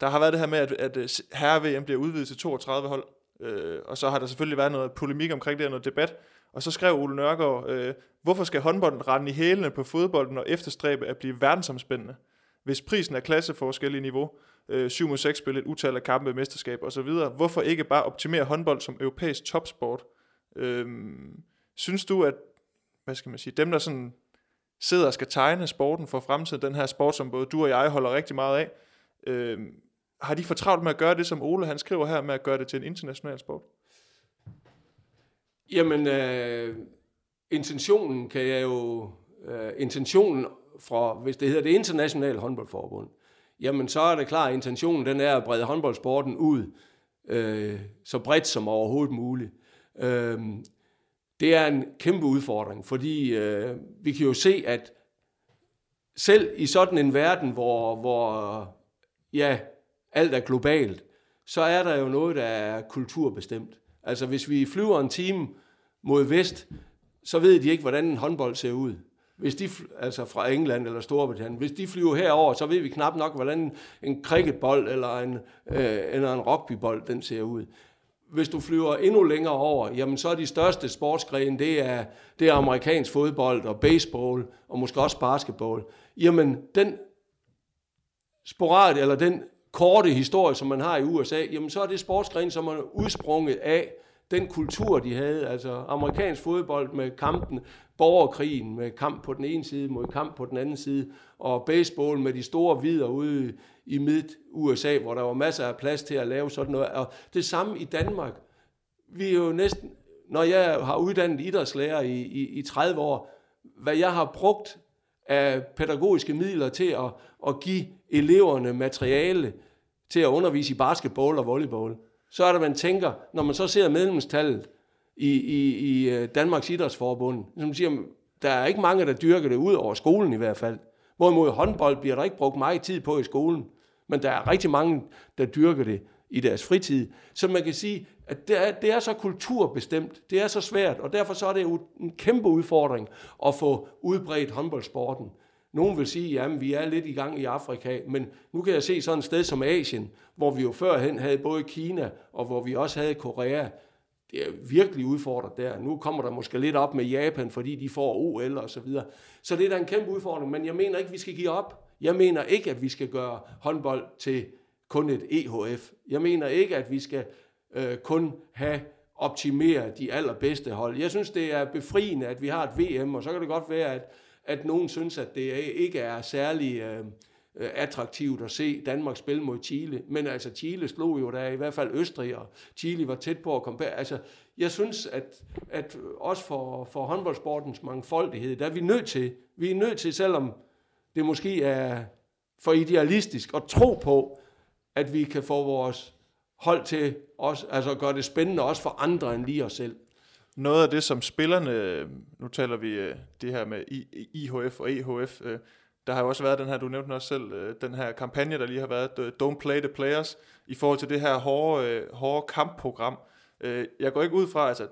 [SPEAKER 2] Der har været det her med, at, at øh, herre-VM bliver udvidet til 32 hold. Øh, og så har der selvfølgelig været noget polemik omkring det, og noget debat. Og så skrev Ole Nørgaard, øh, hvorfor skal håndbolden rende i hælene på fodbolden og efterstræbe at blive verdensomspændende? Hvis prisen er klasseforskel i niveau, øh, 7 mod 6 spil, et utal af kampe, mesterskab osv., hvorfor ikke bare optimere håndbold som europæisk topsport? Øh, synes du, at hvad skal man sige, dem der sådan sidder og skal tegne sporten for fremtiden, den her sport, som både du og jeg holder rigtig meget af, øh, har de for travlt med at gøre det, som Ole han skriver her, med at gøre det til en international sport?
[SPEAKER 3] Jamen, øh, intentionen kan jeg jo... Øh, intentionen fra, hvis det hedder det internationale håndboldforbund, jamen så er det klart, at intentionen den er at brede håndboldsporten ud øh, så bredt som overhovedet muligt. Øh, det er en kæmpe udfordring, fordi øh, vi kan jo se, at selv i sådan en verden, hvor, hvor ja, alt er globalt, så er der jo noget, der er kulturbestemt. Altså hvis vi flyver en time mod vest, så ved de ikke, hvordan en håndbold ser ud. Hvis de, altså fra England eller Storbritannien, hvis de flyver herover, så ved vi knap nok, hvordan en cricketbold eller en, øh, eller en rugbybold den ser ud. Hvis du flyver endnu længere over, jamen så er de største sportsgrene, det er, det er amerikansk fodbold og baseball og måske også basketball. Jamen den sporad, eller den korte historie, som man har i USA, jamen så er det sportsgren, som er udsprunget af den kultur, de havde. Altså amerikansk fodbold med kampen, borgerkrigen med kamp på den ene side mod kamp på den anden side, og baseball med de store vidder ude i midt-USA, hvor der var masser af plads til at lave sådan noget. Og det samme i Danmark. Vi er jo næsten, når jeg har uddannet idrætslærer i, i, i 30 år, hvad jeg har brugt af pædagogiske midler til at, at give eleverne materiale til at undervise i basketball og volleyball, så er det, man tænker, når man så ser medlemstallet i, i, i øh, Danmarks Idrætsforbund, som siger, der er ikke mange, der dyrker det ud over skolen i hvert fald. Hvorimod håndbold bliver der ikke brugt meget tid på i skolen, men der er rigtig mange, der dyrker det i deres fritid. Så man kan sige, at det er, det er så kulturbestemt, det er så svært, og derfor så er det jo en kæmpe udfordring at få udbredt håndboldsporten. Nogen vil sige, at vi er lidt i gang i Afrika, men nu kan jeg se sådan et sted som Asien, hvor vi jo førhen havde både Kina, og hvor vi også havde Korea. Det er virkelig udfordret der. Nu kommer der måske lidt op med Japan, fordi de får OL og så videre. Så det er da en kæmpe udfordring, men jeg mener ikke, vi skal give op. Jeg mener ikke, at vi skal gøre håndbold til kun et EHF. Jeg mener ikke, at vi skal øh, kun have optimere de allerbedste hold. Jeg synes, det er befriende, at vi har et VM, og så kan det godt være, at at nogen synes, at det ikke er særlig øh, attraktivt at se Danmark spille mod Chile. Men altså, Chile slog jo der i hvert fald Østrig, og Chile var tæt på at komme Altså, jeg synes, at, at også for, for håndboldsportens mangfoldighed, der er vi nødt til, vi er nødt til, selvom det måske er for idealistisk, at tro på, at vi kan få vores hold til også, altså gøre det spændende også for andre end lige os selv
[SPEAKER 2] noget af det, som spillerne, øh, nu taler vi øh, det her med IHF og EHF, øh, der har jo også været den her, du nævnte også selv, den her kampagne, der lige har været, Don't Play the Players, i forhold til det her hårde, hårde kampprogram. Jeg går ikke ud fra, altså,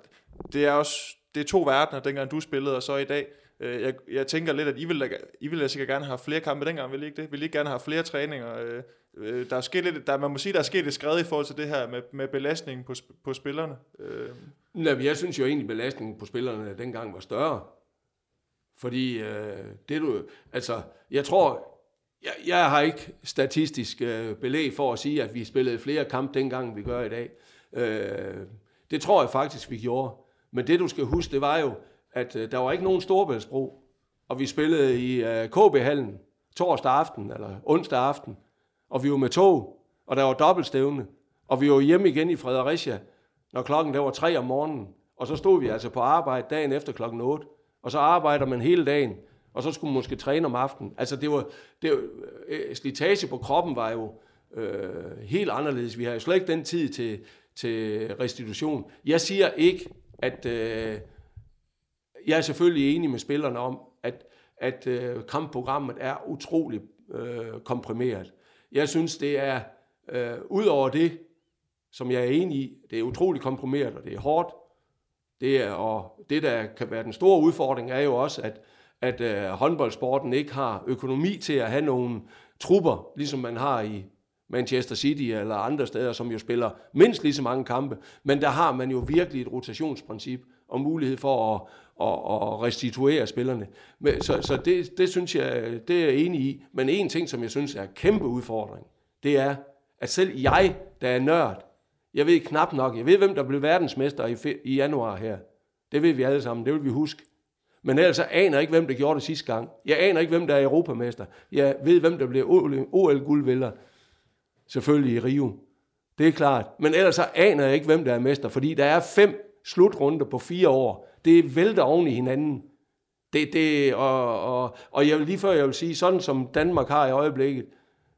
[SPEAKER 2] det er også, det er to verdener, dengang du spillede, og så i dag. Jeg, jeg tænker lidt, at I ville, I ville sikkert gerne have flere kampe dengang, vil I ikke det? Vil I ikke gerne have flere træninger? Der er sket lidt, der, man må sige, der er sket et skred i forhold til det her med, med belastningen på, på spillerne.
[SPEAKER 3] Nej, jeg synes jo egentlig, belastningen på spillerne dengang var større. Fordi øh, det du... Altså, jeg tror... Jeg, jeg har ikke statistisk øh, belæg for at sige, at vi spillede flere kampe dengang, vi gør i dag. Øh, det tror jeg faktisk, vi gjorde. Men det du skal huske, det var jo, at øh, der var ikke nogen storbæltsbro. Og vi spillede i øh, KB-hallen torsdag aften, eller onsdag aften. Og vi var med tog, og der var dobbeltstævne. Og vi var hjemme igen i Fredericia når klokken der var 3 om morgenen, og så stod vi altså på arbejde dagen efter klokken 8, og så arbejder man hele dagen, og så skulle man måske træne om aftenen. Altså det var, det var øh, øh, slitage på kroppen var jo øh, helt anderledes. Vi har jo slet ikke den tid til, til restitution. Jeg siger ikke, at øh, jeg er selvfølgelig enig med spillerne om, at, at øh, kampprogrammet er utroligt øh, komprimeret. Jeg synes, det er øh, ud over det, som jeg er enig i, det er utroligt komprimeret, og det er hårdt. Det er, og det, der kan være den store udfordring, er jo også, at, at øh, håndboldsporten ikke har økonomi til at have nogle trupper, ligesom man har i Manchester City eller andre steder, som jo spiller mindst lige så mange kampe. Men der har man jo virkelig et rotationsprincip og mulighed for at, at, at restituere spillerne. Men, så så det, det synes jeg, det er jeg enig i. Men en ting, som jeg synes er en kæmpe udfordring, det er, at selv jeg, der er nørd, jeg ved knap nok, jeg ved, hvem der blev verdensmester i, i januar her. Det ved vi alle sammen, det vil vi huske. Men ellers så aner jeg ikke, hvem der gjorde det sidste gang. Jeg aner ikke, hvem der er europamester. Jeg ved, hvem der blev OL-guldvinder. Selvfølgelig i Rio. Det er klart. Men ellers så aner jeg ikke, hvem der er mester, fordi der er fem slutrunder på fire år. Det vælter oven i hinanden. Det, det, og, og, og jeg vil lige før jeg vil sige, sådan som Danmark har i øjeblikket,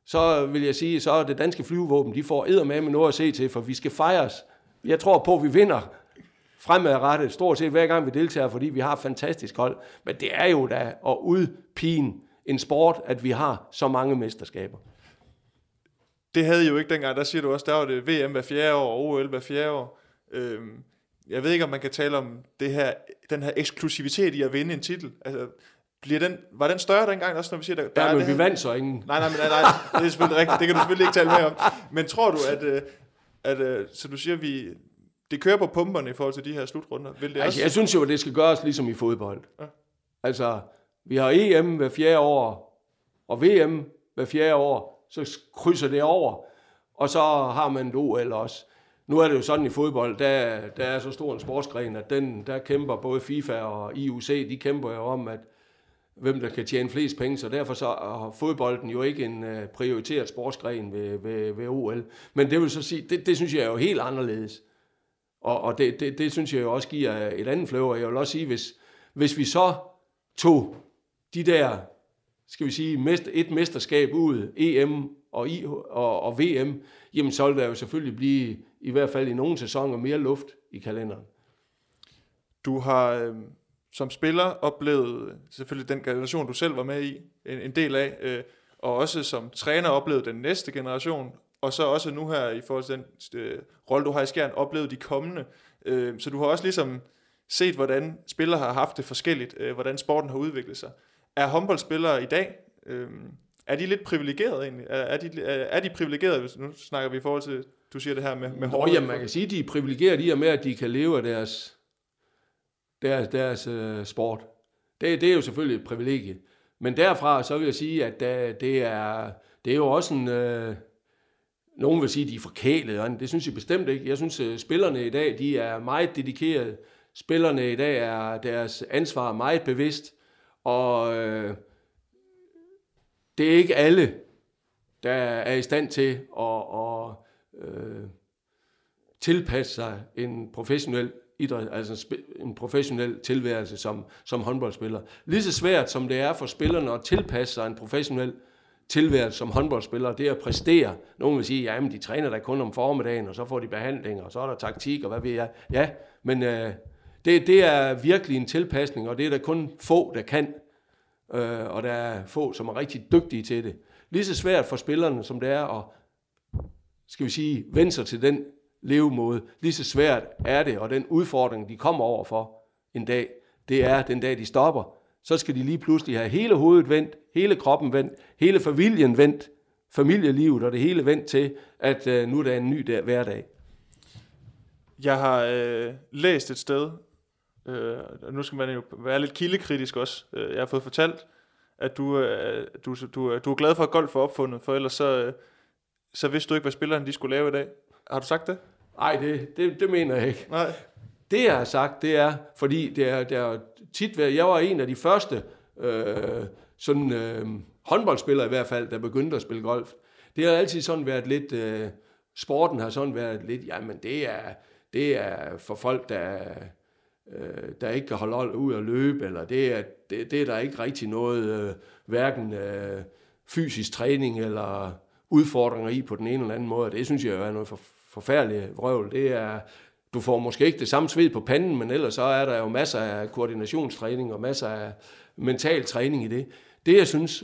[SPEAKER 3] så vil jeg sige, så er det danske flyvevåben, de får med noget at se til, for vi skal fejres. Jeg tror på, at vi vinder fremadrettet, stort set hver gang vi deltager, fordi vi har et fantastisk hold. Men det er jo da at udpine en sport, at vi har så mange mesterskaber.
[SPEAKER 2] Det havde I jo ikke dengang, der siger du også, der var det VM hver fjerde år, og OL hver fjerde år. Øhm, jeg ved ikke, om man kan tale om det her, den her eksklusivitet i at vinde en titel. Altså, bliver den, var den større dengang også, når vi siger, der,
[SPEAKER 3] der ja,
[SPEAKER 2] men
[SPEAKER 3] vi her... vandt så ingen.
[SPEAKER 2] Nej, nej, nej, nej, det er selvfølgelig rigtigt, det kan du selvfølgelig ikke tale mere om. Men tror du, at, øh, at, øh, så du siger, vi, det kører på pumperne i forhold til de her slutrunder? Vil det
[SPEAKER 3] altså, også... Jeg synes jo, at det skal gøres ligesom i fodbold. Ja. Altså, vi har EM hver fjerde år, og VM hver fjerde år, så krydser det over, og så har man et OL også. Nu er det jo sådan i fodbold, der, der er så stor en sportsgren, at den, der kæmper både FIFA og IUC, de kæmper jo om, at hvem der kan tjene flest penge, så derfor så er fodbolden jo ikke en øh, prioriteret sportsgren ved, ved, ved OL. Men det vil så sige, det, det synes jeg er jo helt anderledes. Og, og det, det, det synes jeg jo også giver et andet flavor. Jeg vil også sige, hvis, hvis vi så tog de der, skal vi sige, et mesterskab ud, EM og, I, og, og VM, jamen så vil der jo selvfølgelig blive, i hvert fald i nogle sæsoner, mere luft i kalenderen.
[SPEAKER 2] Du har øh, som spiller oplevet selvfølgelig den generation, du selv var med i, en, en del af, øh, og også som træner oplevet den næste generation, og så også nu her i forhold til den øh, rolle, du har i skjern, oplevet de kommende. Øh, så du har også ligesom set, hvordan spillere har haft det forskelligt, øh, hvordan sporten har udviklet sig. Er håndboldspillere i dag, øh, er de lidt privilegerede egentlig? Er, er, de, er, de privilegerede, hvis nu snakker vi i forhold til, du siger det her med, med
[SPEAKER 3] hårdt? Jamen, man kan sige, at de er privilegerede i og med, at de kan leve af deres, deres, deres uh, sport. Det, det er jo selvfølgelig et privilegie. Men derfra, så vil jeg sige, at det, det, er, det er jo også en... Uh, nogen vil sige, at de er forkælet, og det synes jeg bestemt ikke. Jeg synes, at spillerne i dag, de er meget dedikerede. Spillerne i dag er deres ansvar meget bevidst, og øh, det er ikke alle, der er i stand til at, at øh, tilpasse sig en professionel idræt, altså en professionel tilværelse som, som håndboldspiller. Lige så svært som det er for spillerne at tilpasse sig en professionel tilværelse som håndboldspiller, det er at præstere. Nogen vil sige, at de træner der kun om formiddagen, og så får de behandling, og så er der taktik, og hvad ved jeg. Ja, men øh, det, det er virkelig en tilpasning, og det er der kun få, der kan øh, og der er få, som er rigtig dygtige til det. Lige så svært for spillerne, som det er at, skal vi sige, vende sig til den levemåde, lige så svært er det, og den udfordring, de kommer over for en dag, det er den dag, de stopper. Så skal de lige pludselig have hele hovedet vendt, hele kroppen vendt, hele familien vendt, familielivet og det hele vendt til, at øh, nu er der en ny dag, hverdag.
[SPEAKER 2] Jeg har øh, læst et sted, Øh, nu skal man jo være lidt kildekritisk også. Øh, jeg har fået fortalt, at du, øh, du, du, du er glad for, at golf er opfundet, for ellers så, øh, så vidste du ikke, hvad spillerne de skulle lave i dag. Har du sagt det?
[SPEAKER 3] Nej, det, det, det mener jeg ikke.
[SPEAKER 2] Nej.
[SPEAKER 3] Det jeg har sagt, det er, fordi det er, det er tit været, jeg var en af de første øh, sådan, øh, håndboldspillere i hvert fald, der begyndte at spille golf. Det har altid sådan været lidt, øh, sporten har sådan været lidt, jamen det er, det er for folk, der øh, der ikke kan holde ud og løbe, eller det er, det, det er der ikke rigtig noget, øh, hverken øh, fysisk træning eller udfordringer i på den ene eller anden måde. Det synes jeg er noget for, forfærdelige vrøvl. Det er, du får måske ikke det samme sved på panden, men ellers så er der jo masser af koordinationstræning og masser af mental træning i det. Det, jeg synes,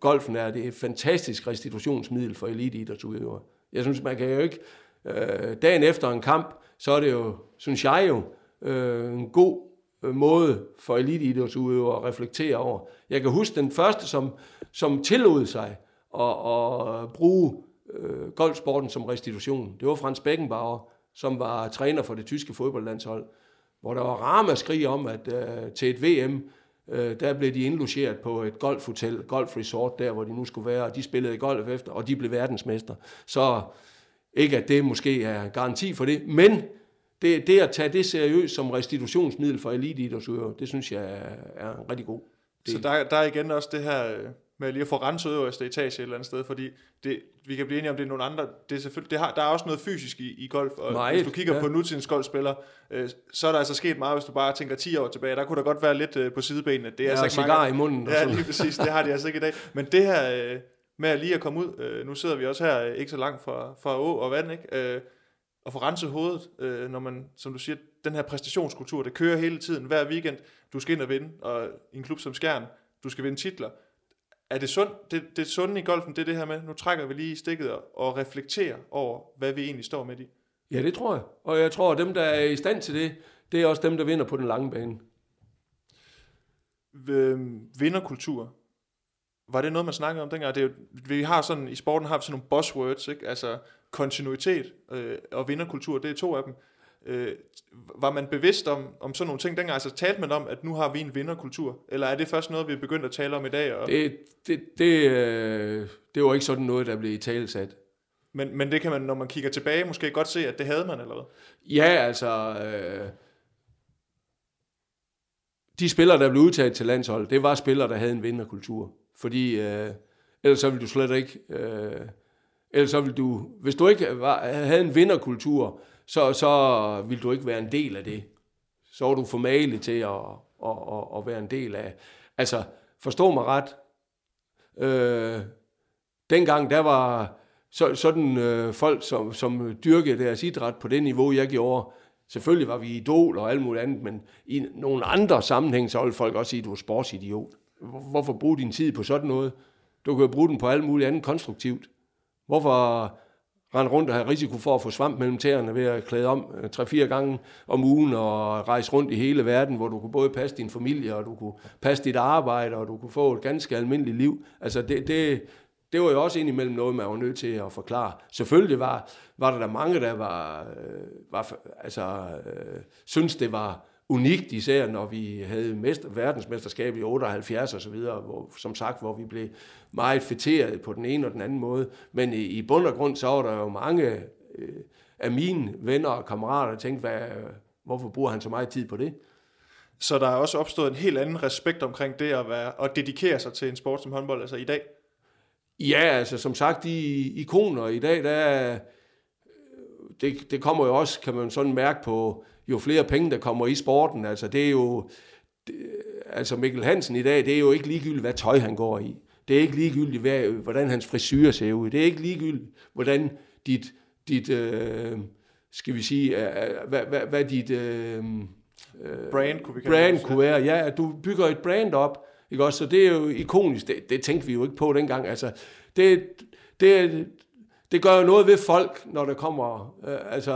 [SPEAKER 3] golfen er, det er et fantastisk restitutionsmiddel for eliteidrætsudøvere. Jeg synes, man kan jo ikke, øh, dagen efter en kamp, så er det jo, synes jeg jo, øh, en god øh, måde for eliteidrætsudøvere at reflektere over. Jeg kan huske den første, som, som tillod sig at, at bruge øh, golfsporten som restitution. Det var Frans Beckenbauer, som var træner for det tyske fodboldlandshold, hvor der var ramaskrig om, at øh, til et VM, øh, der blev de indlogeret på et golfhotel, golfresort, der hvor de nu skulle være, og de spillede golf efter, og de blev verdensmester. Så ikke at det måske er garanti for det, men det, det at tage det seriøst som restitutionsmiddel for eliteidrætsudøvere, det synes jeg er, er en rigtig god
[SPEAKER 2] del. Så der, der er igen også det her øh, med lige at få renset øverste etage et eller andet sted, fordi det, vi kan blive enige om, det er nogle andre, det er selvfølgelig, det har, der er også noget fysisk i, i golf, og Meget, hvis du kigger ja. på nutidens golfspillere, øh, så er der altså sket meget, hvis du bare tænker 10 år tilbage, der kunne der godt være lidt øh, på sidebenene.
[SPEAKER 3] Det er ja, altså ikke mange,
[SPEAKER 2] i
[SPEAKER 3] munden.
[SPEAKER 2] Ja, lige præcis, det har de altså ikke i dag. Men det her øh, med at lige at komme ud, øh, nu sidder vi også her, øh, ikke så langt fra, fra å og vand, ikke? Øh, og få renset hovedet, øh, når man, som du siger, den her præstationskultur, det kører hele tiden, hver weekend, du skal ind og vinde, og i en klub som Skjern, du skal vinde titler, er det sundt? Det, det sunde i golfen, det er det her med, nu trækker vi lige i stikket og reflekterer over, hvad vi egentlig står med i.
[SPEAKER 3] Ja, det tror jeg. Og jeg tror, at dem, der er i stand til det, det er også dem, der vinder på den lange bane.
[SPEAKER 2] Vinderkultur. Var det noget, man snakkede om dengang? Det er jo, vi har sådan, I sporten har vi sådan nogle buzzwords, ikke? altså kontinuitet øh, og vinderkultur, det er to af dem. Øh, var man bevidst om, om sådan nogle ting dengang? Altså talte man om, at nu har vi en vinderkultur? Eller er det først noget, vi er begyndt at tale om i dag? Og...
[SPEAKER 3] Det, det, det, øh, det var ikke sådan noget, der blev i talesat.
[SPEAKER 2] Men, men det kan man, når man kigger tilbage, måske godt se, at det havde man, eller hvad?
[SPEAKER 3] Ja, altså... Øh, de spillere, der blev udtaget til landshold, det var spillere, der havde en vinderkultur. Fordi øh, ellers så ville du slet ikke... Øh, ellers så ville du... Hvis du ikke var, havde en vinderkultur, så, så vil du ikke være en del af det. Så er du formagelig til at, at, at, at være en del af. Altså, forstå mig ret. Øh, dengang, der var så, sådan øh, folk, som, som dyrkede deres idræt på det niveau, jeg gjorde. Selvfølgelig var vi idol og alt muligt andet, men i nogle andre sammenhæng, så ville folk også sige, at du er sportsidiot. Hvorfor bruge din tid på sådan noget? Du kan jo bruge den på alt muligt andet konstruktivt. Hvorfor rende rundt og have risiko for at få svamp mellem tæerne ved at klæde om øh, 3-4 gange om ugen og rejse rundt i hele verden, hvor du kunne både passe din familie, og du kunne passe dit arbejde, og du kunne få et ganske almindeligt liv. Altså det, det, det var jo også indimellem noget, man var nødt til at forklare. Selvfølgelig var, var der der mange, der var, øh, var altså, øh, synes det var unikt, især når vi havde mester, verdensmesterskab i 78 og så videre, hvor, som sagt, hvor vi blev meget fætteret på den ene og den anden måde. Men i, i bund og grund, så var der jo mange øh, af mine venner og kammerater, der tænkte, hvad, hvorfor bruger han så meget tid på det?
[SPEAKER 2] Så der er også opstået en helt anden respekt omkring det at, være, at dedikere sig til en sport som håndbold, altså i dag?
[SPEAKER 3] Ja, altså som sagt, de ikoner i dag, der det, det kommer jo også, kan man sådan mærke på, jo flere penge, der kommer i sporten. Altså det er jo, det, altså Mikkel Hansen i dag, det er jo ikke ligegyldigt, hvad tøj han går i. Det er ikke ligegyldigt, hvad, hvordan hans frisyr ser ud. Det er ikke ligegyldigt, hvordan dit, dit øh, skal vi sige, øh, hvad, hvad, hvad dit øh,
[SPEAKER 2] brand, kunne, vi
[SPEAKER 3] brand kunne være. Ja, du bygger et brand op, ikke også? Så det er jo ikonisk. Det, det tænkte vi jo ikke på dengang. Altså, det, det, det gør jo noget ved folk, når der kommer... Øh, altså,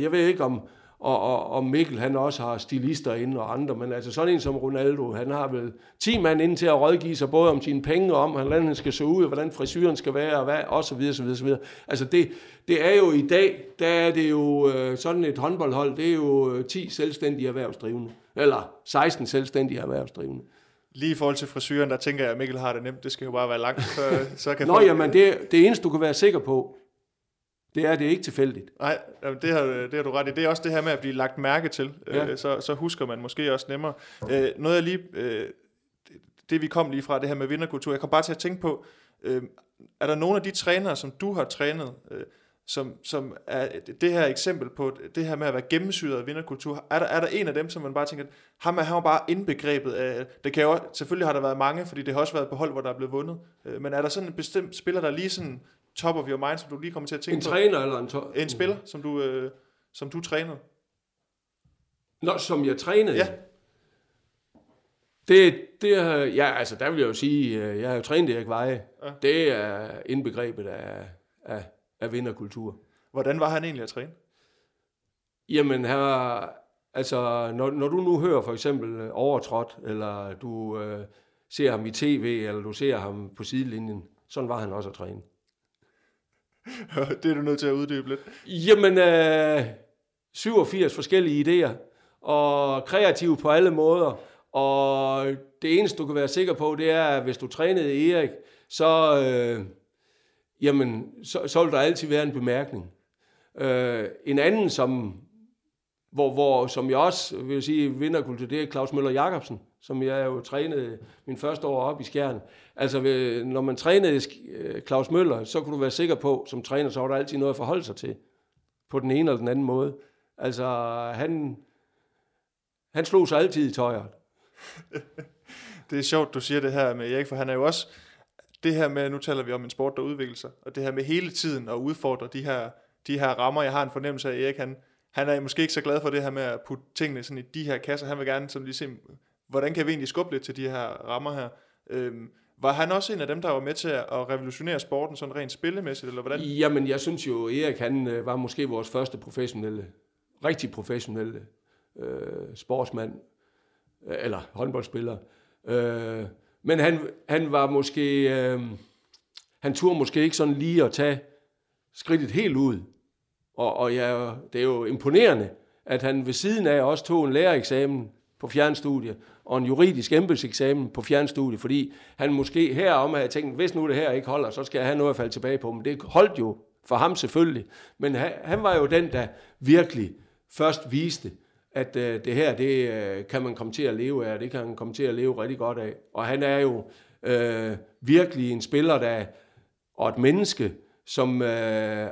[SPEAKER 3] jeg ved ikke om og, og, og Mikkel han også har stilister inde og andre, men altså sådan en som Ronaldo, han har vel 10 mand inde til at rådgive sig både om sine penge og om, hvordan han skal se ud, og hvordan frisyren skal være, og, hvad, og så videre, så videre, så videre. Altså det, det er jo i dag, der er det jo øh, sådan et håndboldhold, det er jo 10 øh, selvstændige erhvervsdrivende, eller 16 selvstændige erhvervsdrivende.
[SPEAKER 2] Lige i forhold til frisyren, der tænker jeg, at Mikkel har det nemt. Det skal jo bare være langt, så, så kan
[SPEAKER 3] Nå, folk... jamen, det, det eneste, du kan være sikker på, det er det ikke tilfældigt.
[SPEAKER 2] Nej, det har, det har du ret i. Det er også det her med at blive lagt mærke til. Ja. Øh, så, så husker man måske også nemmere. Øh, noget jeg lige... Øh, det vi kom lige fra, det her med vinderkultur. Jeg kom bare til at tænke på, er der nogle af de trænere, som du har trænet, som, som er det her eksempel på det her med at være gennemsyret af vinderkultur? Er der, er der en af dem, som man bare tænker, ham er, han bare indbegrebet af, det kan jo, selvfølgelig har der været mange, fordi det har også været på hold, hvor der er blevet vundet, men er der sådan en bestemt spiller, der er lige sådan top of your mind, som du lige kommer til at tænke
[SPEAKER 3] en
[SPEAKER 2] på?
[SPEAKER 3] En træner eller en... To-
[SPEAKER 2] en spiller, som du, øh, som du trænede?
[SPEAKER 3] Nå, som jeg trænede?
[SPEAKER 2] Ja.
[SPEAKER 3] Det, det ja, altså der vil jeg jo sige, øh, jeg har jo trænet Erik Veje. Ja. Det er indbegrebet af, af, af vinderkultur.
[SPEAKER 2] Hvordan var han egentlig at træne?
[SPEAKER 3] Jamen, her, altså, når, når du nu hører for eksempel overtrådt, eller du øh, ser ham i tv, eller du ser ham på sidelinjen, sådan var han også at træne.
[SPEAKER 2] det er du nødt til at uddybe lidt.
[SPEAKER 3] Jamen, øh, 87 forskellige idéer, og kreativ på alle måder, og det eneste, du kan være sikker på, det er, at hvis du trænede Erik, så, øh, jamen, så, så vil der altid være en bemærkning. Øh, en anden, som, hvor, hvor, som jeg også vil sige vinderkultur, det er Claus Møller Jacobsen, som jeg jo trænede min første år op i Skjern. Altså, når man trænede øh, Claus Møller, så kunne du være sikker på, som træner, så var der altid noget at forholde sig til. På den ene eller den anden måde. Altså, han, han slog sig altid i tøjet.
[SPEAKER 2] det er sjovt, du siger det her med Erik, for han er jo også, det her med, nu taler vi om en sport, der udvikler sig, og det her med hele tiden at udfordre de her, de her rammer, jeg har en fornemmelse af, at Erik, han, han er måske ikke så glad for det her med at putte tingene sådan i de her kasser, han vil gerne sådan lige se, hvordan kan vi egentlig skubbe lidt til de her rammer her. Øhm, var han også en af dem, der var med til at revolutionere sporten sådan rent spillemæssigt, eller hvordan?
[SPEAKER 3] Jamen, jeg synes jo, Erik han øh, var måske vores første professionelle, rigtig professionelle øh, sportsmand, øh, eller håndboldspiller. Øh, men han, han var måske, øh, han turde måske ikke sådan lige at tage skridtet helt ud. Og, og ja, det er jo imponerende, at han ved siden af også tog en lærereksamen på fjernstudie, og en juridisk embedseksamen på fjernstudie, fordi han måske herom havde tænkt, hvis nu det her ikke holder, så skal jeg have noget at falde tilbage på. Men det holdt jo for ham selvfølgelig. Men han, han var jo den, der virkelig først viste, at øh, det her, det øh, kan man komme til at leve af, det kan han komme til at leve rigtig godt af. Og han er jo øh, virkelig en spiller, der og et menneske, som øh,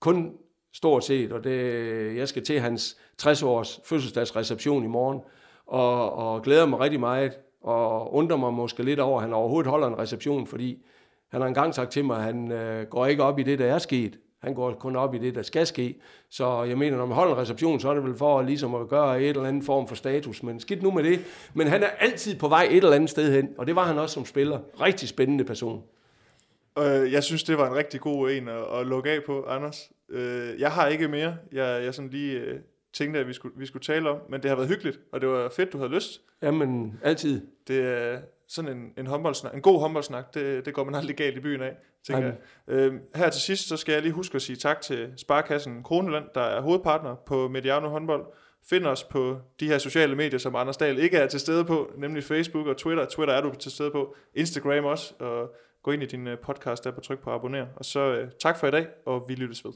[SPEAKER 3] kun stort set, og det, jeg skal til hans 60-års fødselsdagsreception i morgen, og, og glæder mig rigtig meget, og undrer mig måske lidt over, at han overhovedet holder en reception, fordi han har engang sagt til mig, at han øh, går ikke op i det, der er sket. Han går kun op i det, der skal ske. Så jeg mener, når man holder en reception, så er det vel for ligesom at gøre et eller andet form for status. Men skidt nu med det. Men han er altid på vej et eller andet sted hen, og det var han også som spiller. Rigtig spændende person.
[SPEAKER 2] Øh, jeg synes, det var en rigtig god en at, at lukke af på, Anders. Øh, jeg har ikke mere. Jeg, jeg sådan lige øh, tænkte, at vi skulle, vi skulle tale om, men det har været hyggeligt, og det var fedt, du havde lyst.
[SPEAKER 3] Jamen, altid.
[SPEAKER 2] Det er sådan en, en, håndboldsnak, en god håndboldsnak, det, det går man aldrig galt i byen af, tænker jeg. Øh, her til sidst, så skal jeg lige huske at sige tak til Sparkassen Kroneland, der er hovedpartner på Mediano håndbold. Find os på de her sociale medier, som Anders Dahl ikke er til stede på, nemlig Facebook og Twitter. Twitter er du til stede på. Instagram også, og gå ind i din øh, podcast der på tryk på abonner. Og så øh, tak for i dag, og vi lyttes ved.